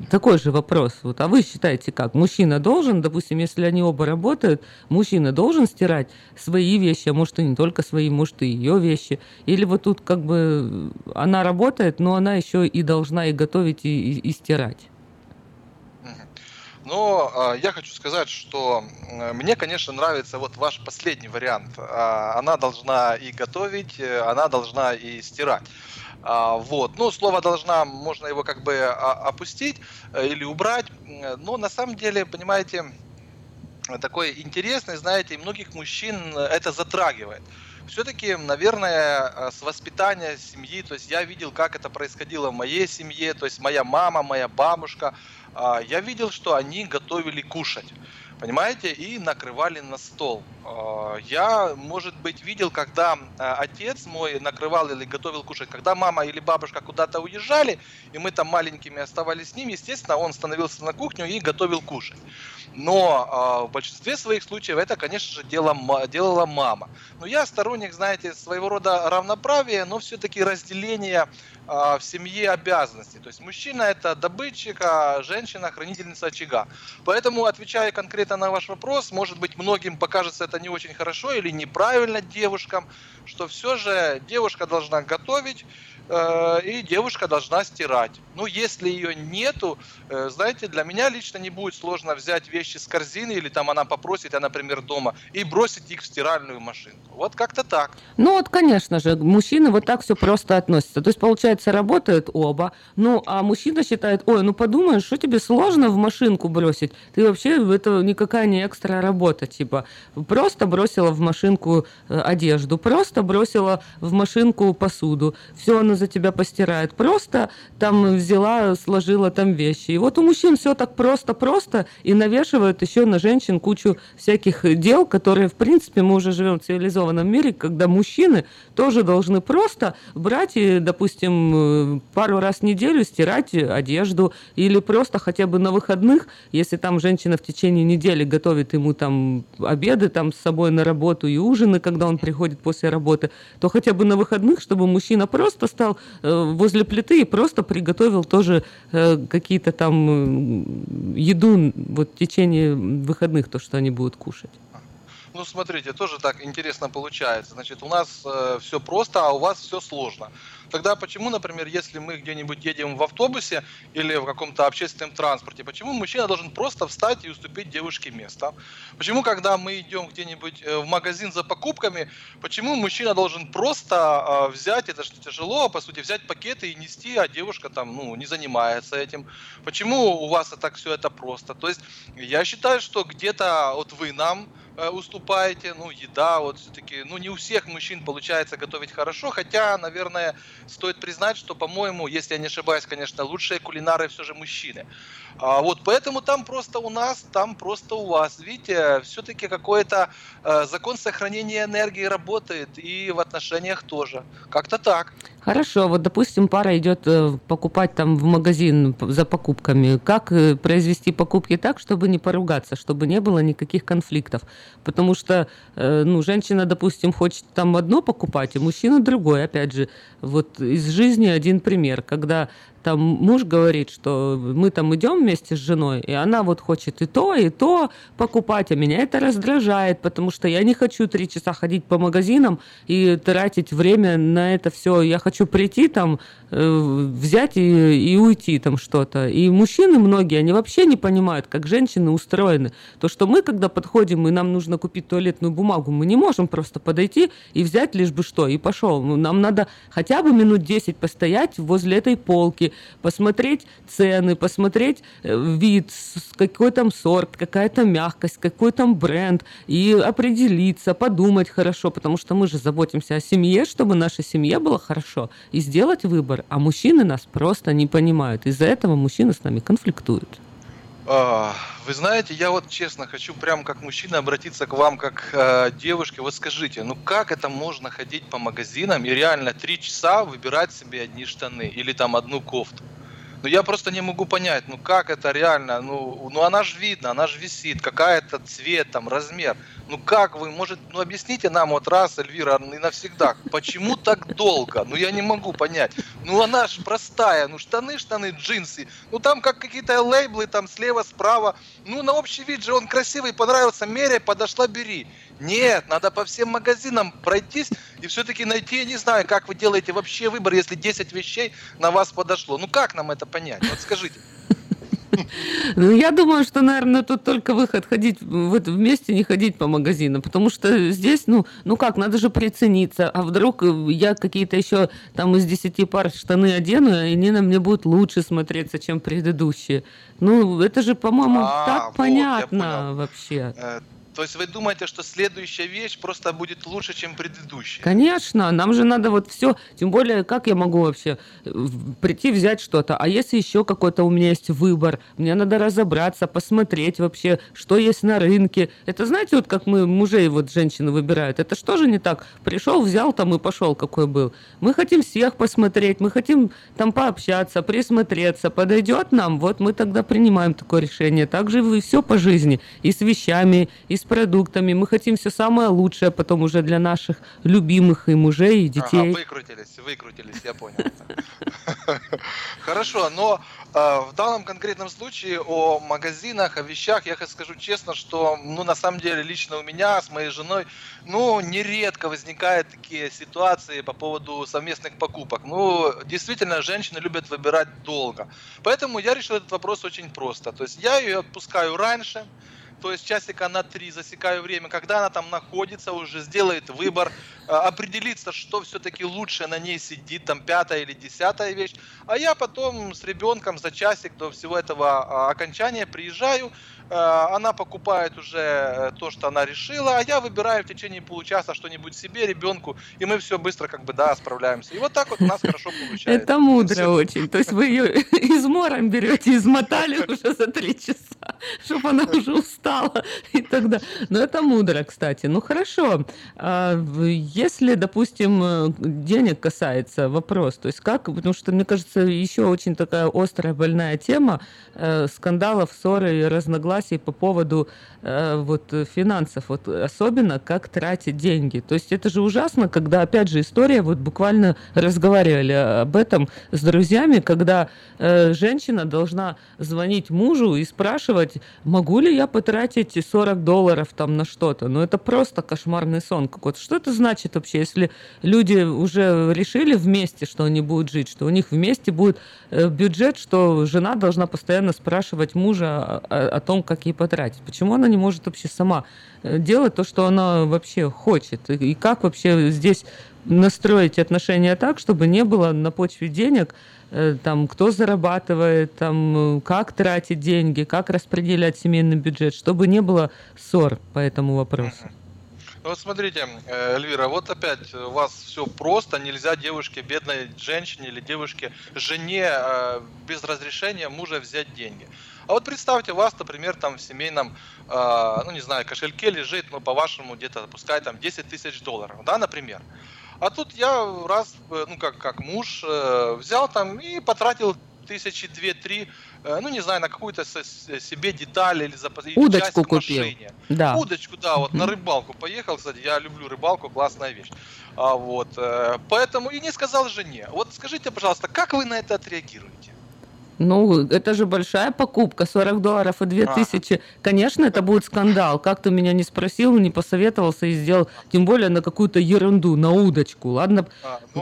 такой же вопрос. Вот, а вы считаете как? Мужчина должен, допустим, если они оба работают, мужчина должен стирать свои вещи, а может и не только свои, может и ее вещи. Или вот тут как бы она работает, но она еще и должна и готовить, и, и, и стирать. Но э, я хочу сказать, что э, мне, конечно, нравится вот ваш последний вариант. Э, она должна и готовить, э, она должна и стирать. А, вот. Ну, слово должна, можно его как бы опустить э, или убрать. Но на самом деле, понимаете, такой интересный, знаете, многих мужчин это затрагивает. Все-таки, наверное, э, с воспитания семьи, то есть я видел, как это происходило в моей семье, то есть моя мама, моя бабушка, а, я видел, что они готовили кушать понимаете, и накрывали на стол. А, я, может быть, видел, когда а, отец мой накрывал или готовил кушать, когда мама или бабушка куда-то уезжали, и мы там маленькими оставались с ним, естественно, он становился на кухню и готовил кушать. Но в большинстве своих случаев это, конечно же, делала, делала мама. Но я сторонник, знаете, своего рода равноправия, но все-таки разделения в семье обязанностей. То есть мужчина это добытчик, а женщина хранительница очага. Поэтому, отвечая конкретно на ваш вопрос, может быть, многим покажется это не очень хорошо или неправильно девушкам, что все же девушка должна готовить, и девушка должна стирать. Ну, если ее нету, э, знаете, для меня лично не будет сложно взять вещи с корзины, или там она попросит, я, например, дома, и бросить их в стиральную машинку. Вот как-то так. Ну вот, конечно же, мужчины вот так все просто относятся. То есть, получается, работают оба, ну, а мужчина считает, ой, ну подумаешь, что тебе сложно в машинку бросить? Ты вообще, это никакая не экстра работа, типа, просто бросила в машинку э, одежду, просто бросила в машинку посуду, все она за тебя постирает, просто там взяла, сложила там вещи. И вот у мужчин все так просто-просто и навешивают еще на женщин кучу всяких дел, которые, в принципе, мы уже живем в цивилизованном мире, когда мужчины тоже должны просто брать и, допустим, пару раз в неделю стирать одежду или просто хотя бы на выходных, если там женщина в течение недели готовит ему там обеды там с собой на работу и ужины, когда он приходит после работы, то хотя бы на выходных, чтобы мужчина просто стал э, возле плиты и просто приготовил тоже э, какие-то там э, еду вот в течение выходных, то, что они будут кушать. Ну, смотрите, тоже так интересно получается. Значит, у нас э, все просто, а у вас все сложно. Тогда почему, например, если мы где-нибудь едем в автобусе или в каком-то общественном транспорте, почему мужчина должен просто встать и уступить девушке место? Почему, когда мы идем где-нибудь э, в магазин за покупками, почему мужчина должен просто э, взять, это что тяжело, по сути, взять пакеты и нести, а девушка там, ну, не занимается этим? Почему у вас так все это просто? То есть я считаю, что где-то вот вы нам э, уступаете, ну, еда, вот все-таки, ну, не у всех мужчин получается готовить хорошо, хотя, наверное, стоит признать, что, по-моему, если я не ошибаюсь, конечно, лучшие кулинары все же мужчины. А вот поэтому там просто у нас, там просто у вас. Видите, все-таки какой-то э, закон сохранения энергии работает и в отношениях тоже. Как-то так. Хорошо, вот, допустим, пара идет э, покупать там в магазин за покупками. Как э, произвести покупки так, чтобы не поругаться, чтобы не было никаких конфликтов? Потому что, э, ну, женщина, допустим, хочет там одно покупать, а мужчина другое. Опять же, вот из жизни один пример, когда там муж говорит, что мы там идем вместе с женой, и она вот хочет и то, и то покупать, а меня это раздражает, потому что я не хочу три часа ходить по магазинам и тратить время на это все. Я хочу прийти там, э, взять и, и уйти там что-то. И мужчины многие, они вообще не понимают, как женщины устроены. То, что мы, когда подходим, и нам нужно купить туалетную бумагу, мы не можем просто подойти и взять лишь бы что, и пошел. Ну, Нам надо хотя бы минут 10 постоять возле этой полки, посмотреть цены, посмотреть э, вид, какой там сорт, какая там мягкость, какой там бренд, и определиться, подумать хорошо, потому что мы же заботимся о семье, чтобы нашей семье было хорошо, и сделать выбор. А мужчины нас просто не понимают. Из-за этого мужчины с нами конфликтуют. А, Вы знаете, я вот честно хочу прям как мужчина обратиться к вам как э, девушке. Вот скажите, ну как это можно ходить по магазинам и реально три часа выбирать себе одни штаны или там одну кофту? Ну я просто не могу понять, ну как это реально, ну, ну она же видно, она же висит, какая-то цвет, там, размер. Ну как вы, может, ну объясните нам вот раз, Эльвира, и навсегда, почему так долго? Ну я не могу понять. Ну она же простая, ну штаны, штаны, джинсы. Ну там как какие-то лейблы, там слева, справа. Ну на общий вид же он красивый, понравился, меряй, подошла, бери. Нет, надо по всем магазинам пройтись и все-таки найти, я не знаю, как вы делаете вообще выбор, если 10 вещей на вас подошло. Ну как нам это понять? Вот скажите. Ну, я думаю, что, наверное, тут только выход ходить в это вместе, не ходить по магазинам, потому что здесь, ну, ну как, надо же прицениться, а вдруг э, я какие-то еще там из 10 пар штаны одену, и они на мне будут лучше смотреться, чем предыдущие. Ну, это же, по-моему, А, так вот, понятно вообще. То есть вы думаете, что следующая вещь просто будет лучше, чем предыдущая? Конечно, нам же надо вот все, тем более, как я могу вообще э, прийти взять что-то, а если еще какой-то у меня есть выбор, мне надо разобраться, посмотреть вообще, что есть на рынке. Это знаете, вот как мы мужей вот женщины выбирают, это что же не так? Пришел, взял там и пошел, какой был. Мы хотим всех посмотреть, мы хотим там пообщаться, присмотреться, подойдет нам, вот мы тогда принимаем такое решение. Так же и все по жизни, и с вещами, и с продуктами. Мы хотим все самое лучшее потом уже для наших любимых и мужей, и детей. Ага, выкрутились, выкрутились, я понял. Хорошо, но А, В данном конкретном случае о магазинах, о вещах я скажу честно, что, ну, на самом деле, лично у меня с моей женой, ну, нередко возникают такие ситуации по поводу совместных покупок. Ну, действительно, женщины любят выбирать долго. Поэтому я решил этот вопрос очень просто. То есть я ее отпускаю раньше, то есть часика на три засекаю время, когда она там находится, уже сделает выбор, э, определится, что все-таки лучше на ней сидит, там пятая или десятая вещь. А я потом с ребенком за часик до всего этого а, окончания приезжаю, она покупает уже э, то, что она решила, а я выбираю в течение получаса что-нибудь себе, ребенку, и мы все быстро как бы, да, справляемся. И вот так вот у нас хорошо получается. Это мудро очень. То есть вы ее измором берете, измотали уже за три часа, чтобы она уже устала и тогда. Но это мудро, кстати. Ну хорошо. А Если, допустим, э, денег касается вопрос, то есть как, потому что, мне кажется, еще очень такая острая, больная тема э, скандалов, ссоры и разногласий по поводу э, вот э, финансов, вот особенно как тратить деньги. То есть это же ужасно, когда, опять же, история, вот буквально разговаривали об этом с друзьями, когда э, женщина должна звонить мужу и спрашивать, могу ли я потратить 40 долларов там на что-то. Ну это просто кошмарный сон какой-то. Что это значит вообще, если люди уже решили вместе, что они будут жить, что у них вместе будет э, бюджет, что жена должна постоянно спрашивать мужа о- о том, как ей потратить. Почему она не может вообще сама э, делать то, что она вообще хочет? И, как вообще здесь настроить отношения так, чтобы не было на почве денег э, там, кто зарабатывает, там, э, как тратить деньги, как распределять семейный бюджет, чтобы не было ссор по этому вопросу. Ну вот смотрите, Эльвира, вот опять у вас все просто, нельзя девушке, бедной женщине или девушке, жене без разрешения мужа взять деньги. А вот представьте, у вас, например, там в семейном, э, ну не знаю, кошельке лежит, ну по-вашему, где-то, пускай там 10 тысяч долларов, да, например. А тут я раз, э, ну как, как муж, э, взял там и потратил тысячи две-три, э, ну не знаю, на какую-то себе деталь или за или Удочку часть купил. машине. Да. Удочку, да, вот на рыбалку поехал, кстати, я люблю рыбалку, классная вещь. А, вот, э, поэтому и не сказал жене. Вот скажите, пожалуйста, как вы на это отреагируете? Ну, это же большая покупка, 40 долларов и 2000. Конечно, это будет скандал. Как ты меня не спросил, не посоветовался и сделал, тем более на какую-то ерунду, на удочку. Ладно,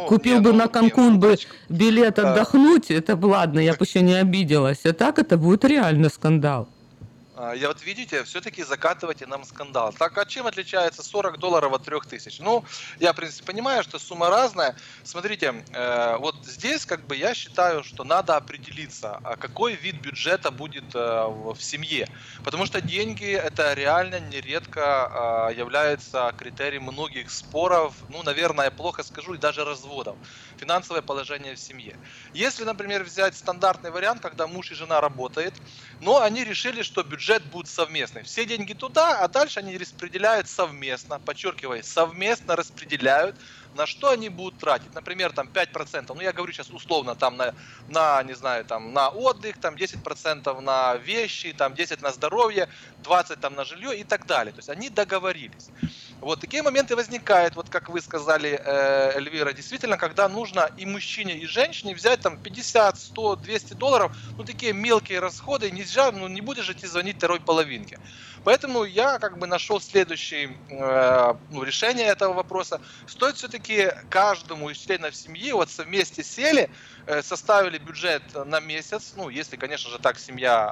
купил бы на Канкун бы билет отдохнуть, это бы ладно, я бы еще не обиделась. А так это будет реально скандал. А, Я вот видите, все-таки закатываете нам скандал. Так а чем отличается 40 долларов от 3000? Ну, я, в принципе, понимаю, что сумма разная. Смотрите, э, вот здесь, как бы, я считаю, что надо определиться, а какой вид бюджета будет э, в в семье. Потому что деньги, это реально нередко э, является критерием многих споров, ну, наверное, я плохо скажу, и даже разводов. Финансовое положение в семье. Если, например, взять стандартный вариант, когда муж и жена работают, но они решили, что бюджет будет совместный. Все деньги туда, а дальше они распределяют совместно, подчеркиваю, совместно распределяют, на что они будут тратить. Например, там 5%, ну я говорю сейчас условно, там на, на не знаю, там на отдых, там 10% на вещи, там 10 на здоровье, 20 там на жилье и так далее. То есть они договорились. Вот такие моменты возникают, вот как вы сказали, э, Эльвира, действительно, когда нужно и мужчине, и женщине взять там 50, 100, 200 долларов, ну такие мелкие расходы, нельзя, ну не будешь же ты звонить второй половинке. Поэтому я как бы нашел следующее э, ну, решение этого вопроса. Стоит все-таки каждому из членов семьи вот вместе сели, э, составили бюджет на месяц, ну если, конечно же, так семья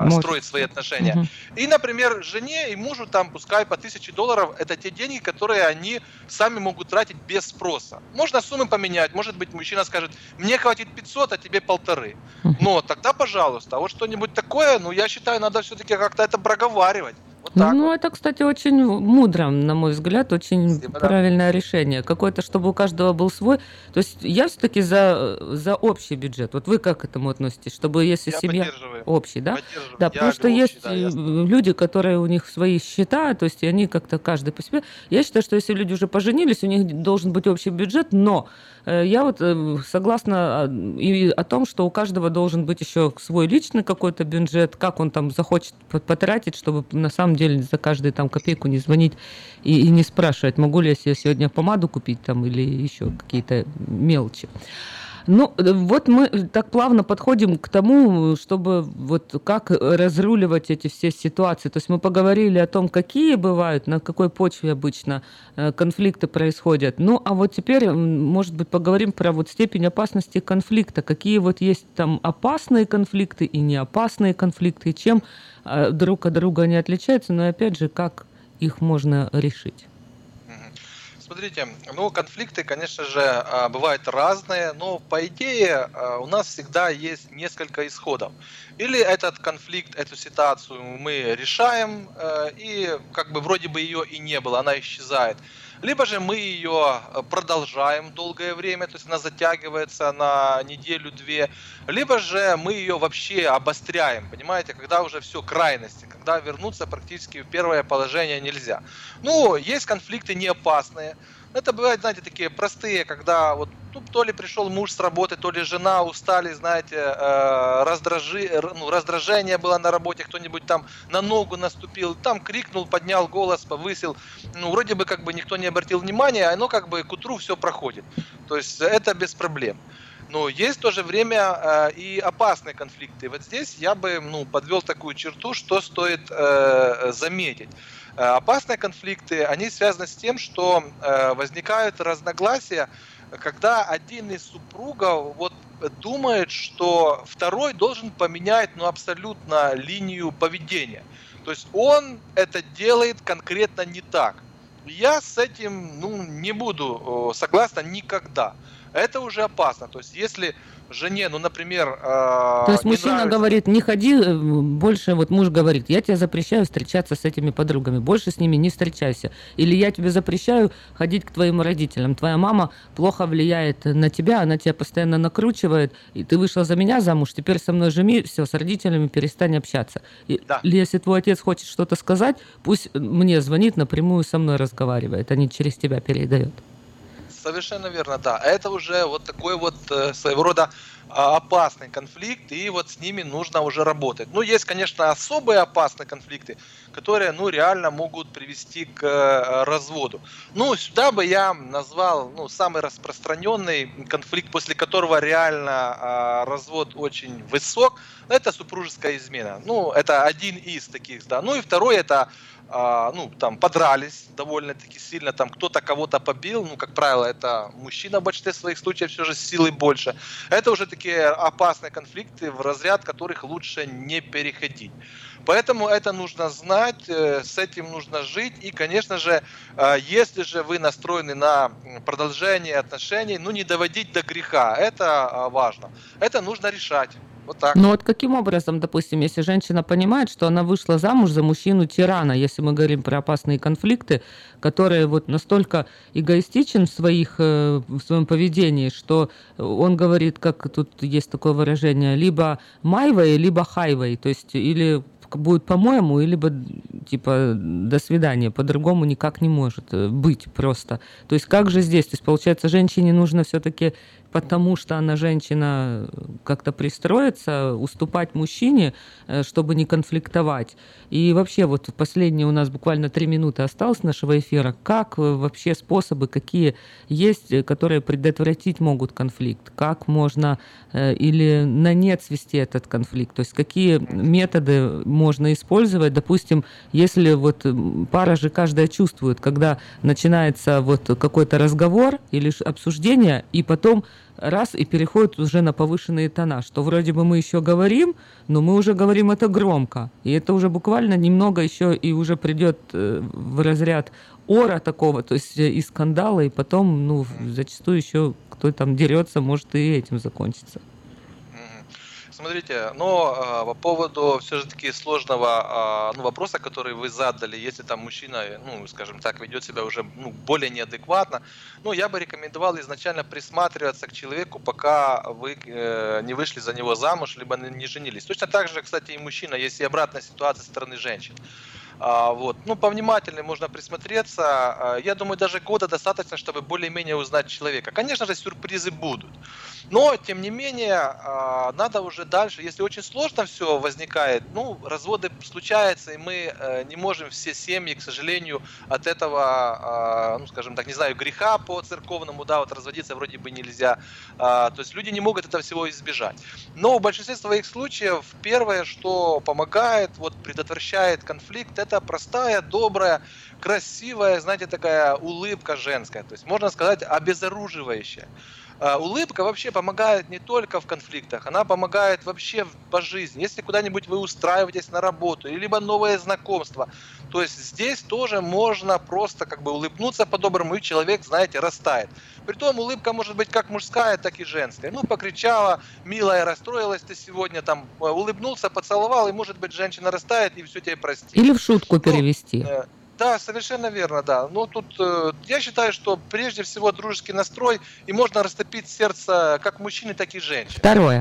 Может. строит свои отношения. Мгм. И, например, жене и мужу там пускай по 1000 долларов, это те деньги, которые они сами могут тратить без спроса. Можно суммы поменять, может быть, мужчина скажет, мне хватит 500, а тебе полторы. Но тогда, пожалуйста, а вот что-нибудь такое, ну, я считаю, надо все-таки как-то это проговаривать. Ну, это, кстати, очень мудро, на мой взгляд, очень правильное решение. Какое-то, чтобы у каждого был свой. То есть я все-таки за, за общий бюджет. Вот вы как к этому относитесь? Чтобы если Я семья общий, да? Да, Я потому что говорю есть общий, да, э, люди, которые у них свои счета, то есть они как-то каждый по себе. Я считаю, что если люди уже поженились, у них должен быть общий бюджет, но э, я вот э, согласна и о том, что у каждого должен быть еще свой личный какой-то бюджет, как он там захочет по- потратить, чтобы на самом деле за каждую там копейку не звонить и, и не спрашивать, могу ли я себе сегодня помаду купить там или еще какие-то мелочи. Ну, э, вот мы так плавно подходим к тому, чтобы вот как разруливать эти все ситуации. То есть мы поговорили о том, какие бывают, на какой почве обычно э, конфликты происходят. Ну, а вот теперь, может быть, поговорим про вот степень опасности конфликта. Какие вот есть там опасные конфликты и неопасные конфликты, и чем э, друг от друга они отличаются, но и опять же, как их можно решить. Смотрите, ну, конфликты, конечно же, а, бывают разные, но по идее а, у нас всегда есть несколько исходов. Или этот конфликт, эту ситуацию мы решаем, э, и как бы вроде бы ее и не было, она исчезает. Либо же мы ее продолжаем долгое время, то есть она затягивается на неделю-две, либо же мы ее вообще обостряем, понимаете, когда уже все крайности, когда вернуться практически в первое положение нельзя. Ну, есть конфликты не опасные, это бывают, знаете, такие простые, когда вот ну, то ли пришел муж с работы, то ли жена устали, знаете, э, раздражи, ну, раздражение было на работе, кто-нибудь там на ногу наступил, там крикнул, поднял голос, повысил. Ну, вроде бы как бы никто не обратил внимания, оно как бы к утру все проходит. То есть это без проблем. Но есть в то же время э, и опасные конфликты. Вот здесь я бы ну, подвел такую черту, что стоит э, заметить. Э, Опасные конфликты, они связаны с тем, что э, возникают разногласия, когда один из супругов вот думает, что второй должен поменять ну, абсолютно линию поведения. То есть он это делает конкретно не так. Я с этим ну, не буду согласна никогда. Это уже опасно. То есть если жене, ну, например, э, То есть мужчина нравится- говорит, не ходи э, больше, вот муж говорит, я тебе запрещаю встречаться с этими подругами, больше с ними не встречайся. Или я тебе запрещаю ходить к твоим родителям. Твоя мама плохо влияет на тебя, она тебя постоянно накручивает, и ты вышла за меня замуж, теперь со мной жми, все, с родителями перестань общаться. И- Или если твой отец хочет что-то сказать, пусть мне звонит, напрямую со мной разговаривает, а не через тебя передает. Совершенно верно, да. Это уже вот такой вот э, своего рода а, опасный конфликт, и вот с ними нужно уже работать. Ну, есть, конечно, особые опасные конфликты, которые, ну, реально могут привести к э, разводу. Ну, сюда бы я назвал, ну, самый распространенный конфликт, после которого реально а, развод очень высок, это супружеская измена. Ну, это один из таких, да. Ну, и второй это а, ну, там, подрались довольно-таки сильно, там, кто-то кого-то побил, ну, как правило, это мужчина в большинстве своих случаев все же силой больше. Это уже такие опасные конфликты, в разряд которых лучше не переходить. Поэтому это нужно знать, э, с этим нужно жить. И, конечно же, э, если же вы настроены на продолжение отношений, ну, не доводить до греха, это а, важно. Это нужно решать. Вот так. Но вот каким образом, допустим, если женщина понимает, что она вышла замуж за мужчину-тирана, если мы говорим про опасные конфликты, которые вот настолько эгоистичен в, своих, э, в своем поведении, что он говорит, как тут есть такое выражение, либо майвей, либо хайвей, то есть или будет по-моему, или бы типа до свидания, по-другому никак не может э, быть просто. То есть как же здесь? То есть получается, женщине нужно все-таки потому что она женщина как-то пристроиться, уступать мужчине, э, чтобы не конфликтовать. И вообще вот последние у нас буквально три минуты осталось нашего эфира. Как э, вообще способы, какие есть, э, которые предотвратить могут конфликт? Как можно э, или на нет свести этот конфликт? То есть какие методы можно использовать? Допустим, если вот пара же каждая чувствует, когда начинается вот какой-то разговор или обсуждение, и потом раз и переходит уже на повышенные тона, что вроде бы мы еще говорим, но мы уже говорим это громко. И это уже буквально немного еще и уже придет э, в разряд ора такого, то есть э, и скандала, и потом, ну, зачастую еще кто там дерется, может и этим закончиться. Смотрите, но э, по поводу все-таки сложного э, ну, вопроса, который вы задали, если там мужчина, ну, скажем так, ведет себя уже ну, более неадекватно, ну, я бы рекомендовал изначально присматриваться к человеку, пока вы э, не вышли за него замуж, либо не женились. Точно так же, кстати, и мужчина, есть и обратная ситуация со стороны женщин. А, вот. Ну, повнимательнее можно присмотреться. А, Я думаю, даже года достаточно, чтобы более-менее узнать человека. Конечно же, сюрпризы будут. Но, тем не менее, а, надо уже дальше. Если очень сложно все возникает, ну, разводы случаются, и мы э, не можем все семьи, к сожалению, от этого, ну, скажем так, не знаю, греха по церковному, да, вот разводиться вроде бы нельзя. То есть люди не могут этого всего избежать. Но в большинстве своих случаев первое, что помогает, вот предотвращает конфликт, это простая, добрая, красивая, знаете, такая улыбка женская. То есть можно сказать обезоруживающая. А, Улыбка вообще помогает не только в конфликтах, она помогает вообще по жизни. Если куда-нибудь вы устраиваетесь на работу, либо новое знакомство, то есть здесь тоже можно просто как бы улыбнуться по-доброму, и человек, знаете, растает. Притом улыбка может быть как мужская, так и женская. Ну, покричала, милая, расстроилась ты сегодня, там, э, улыбнулся, поцеловал, и может быть женщина растает, и все тебе простит. Или в шутку перевести. Э, Да, совершенно верно, да. Но тут э, я считаю, что прежде всего дружеский настрой, и можно растопить сердце как мужчины, так и женщин. Второе.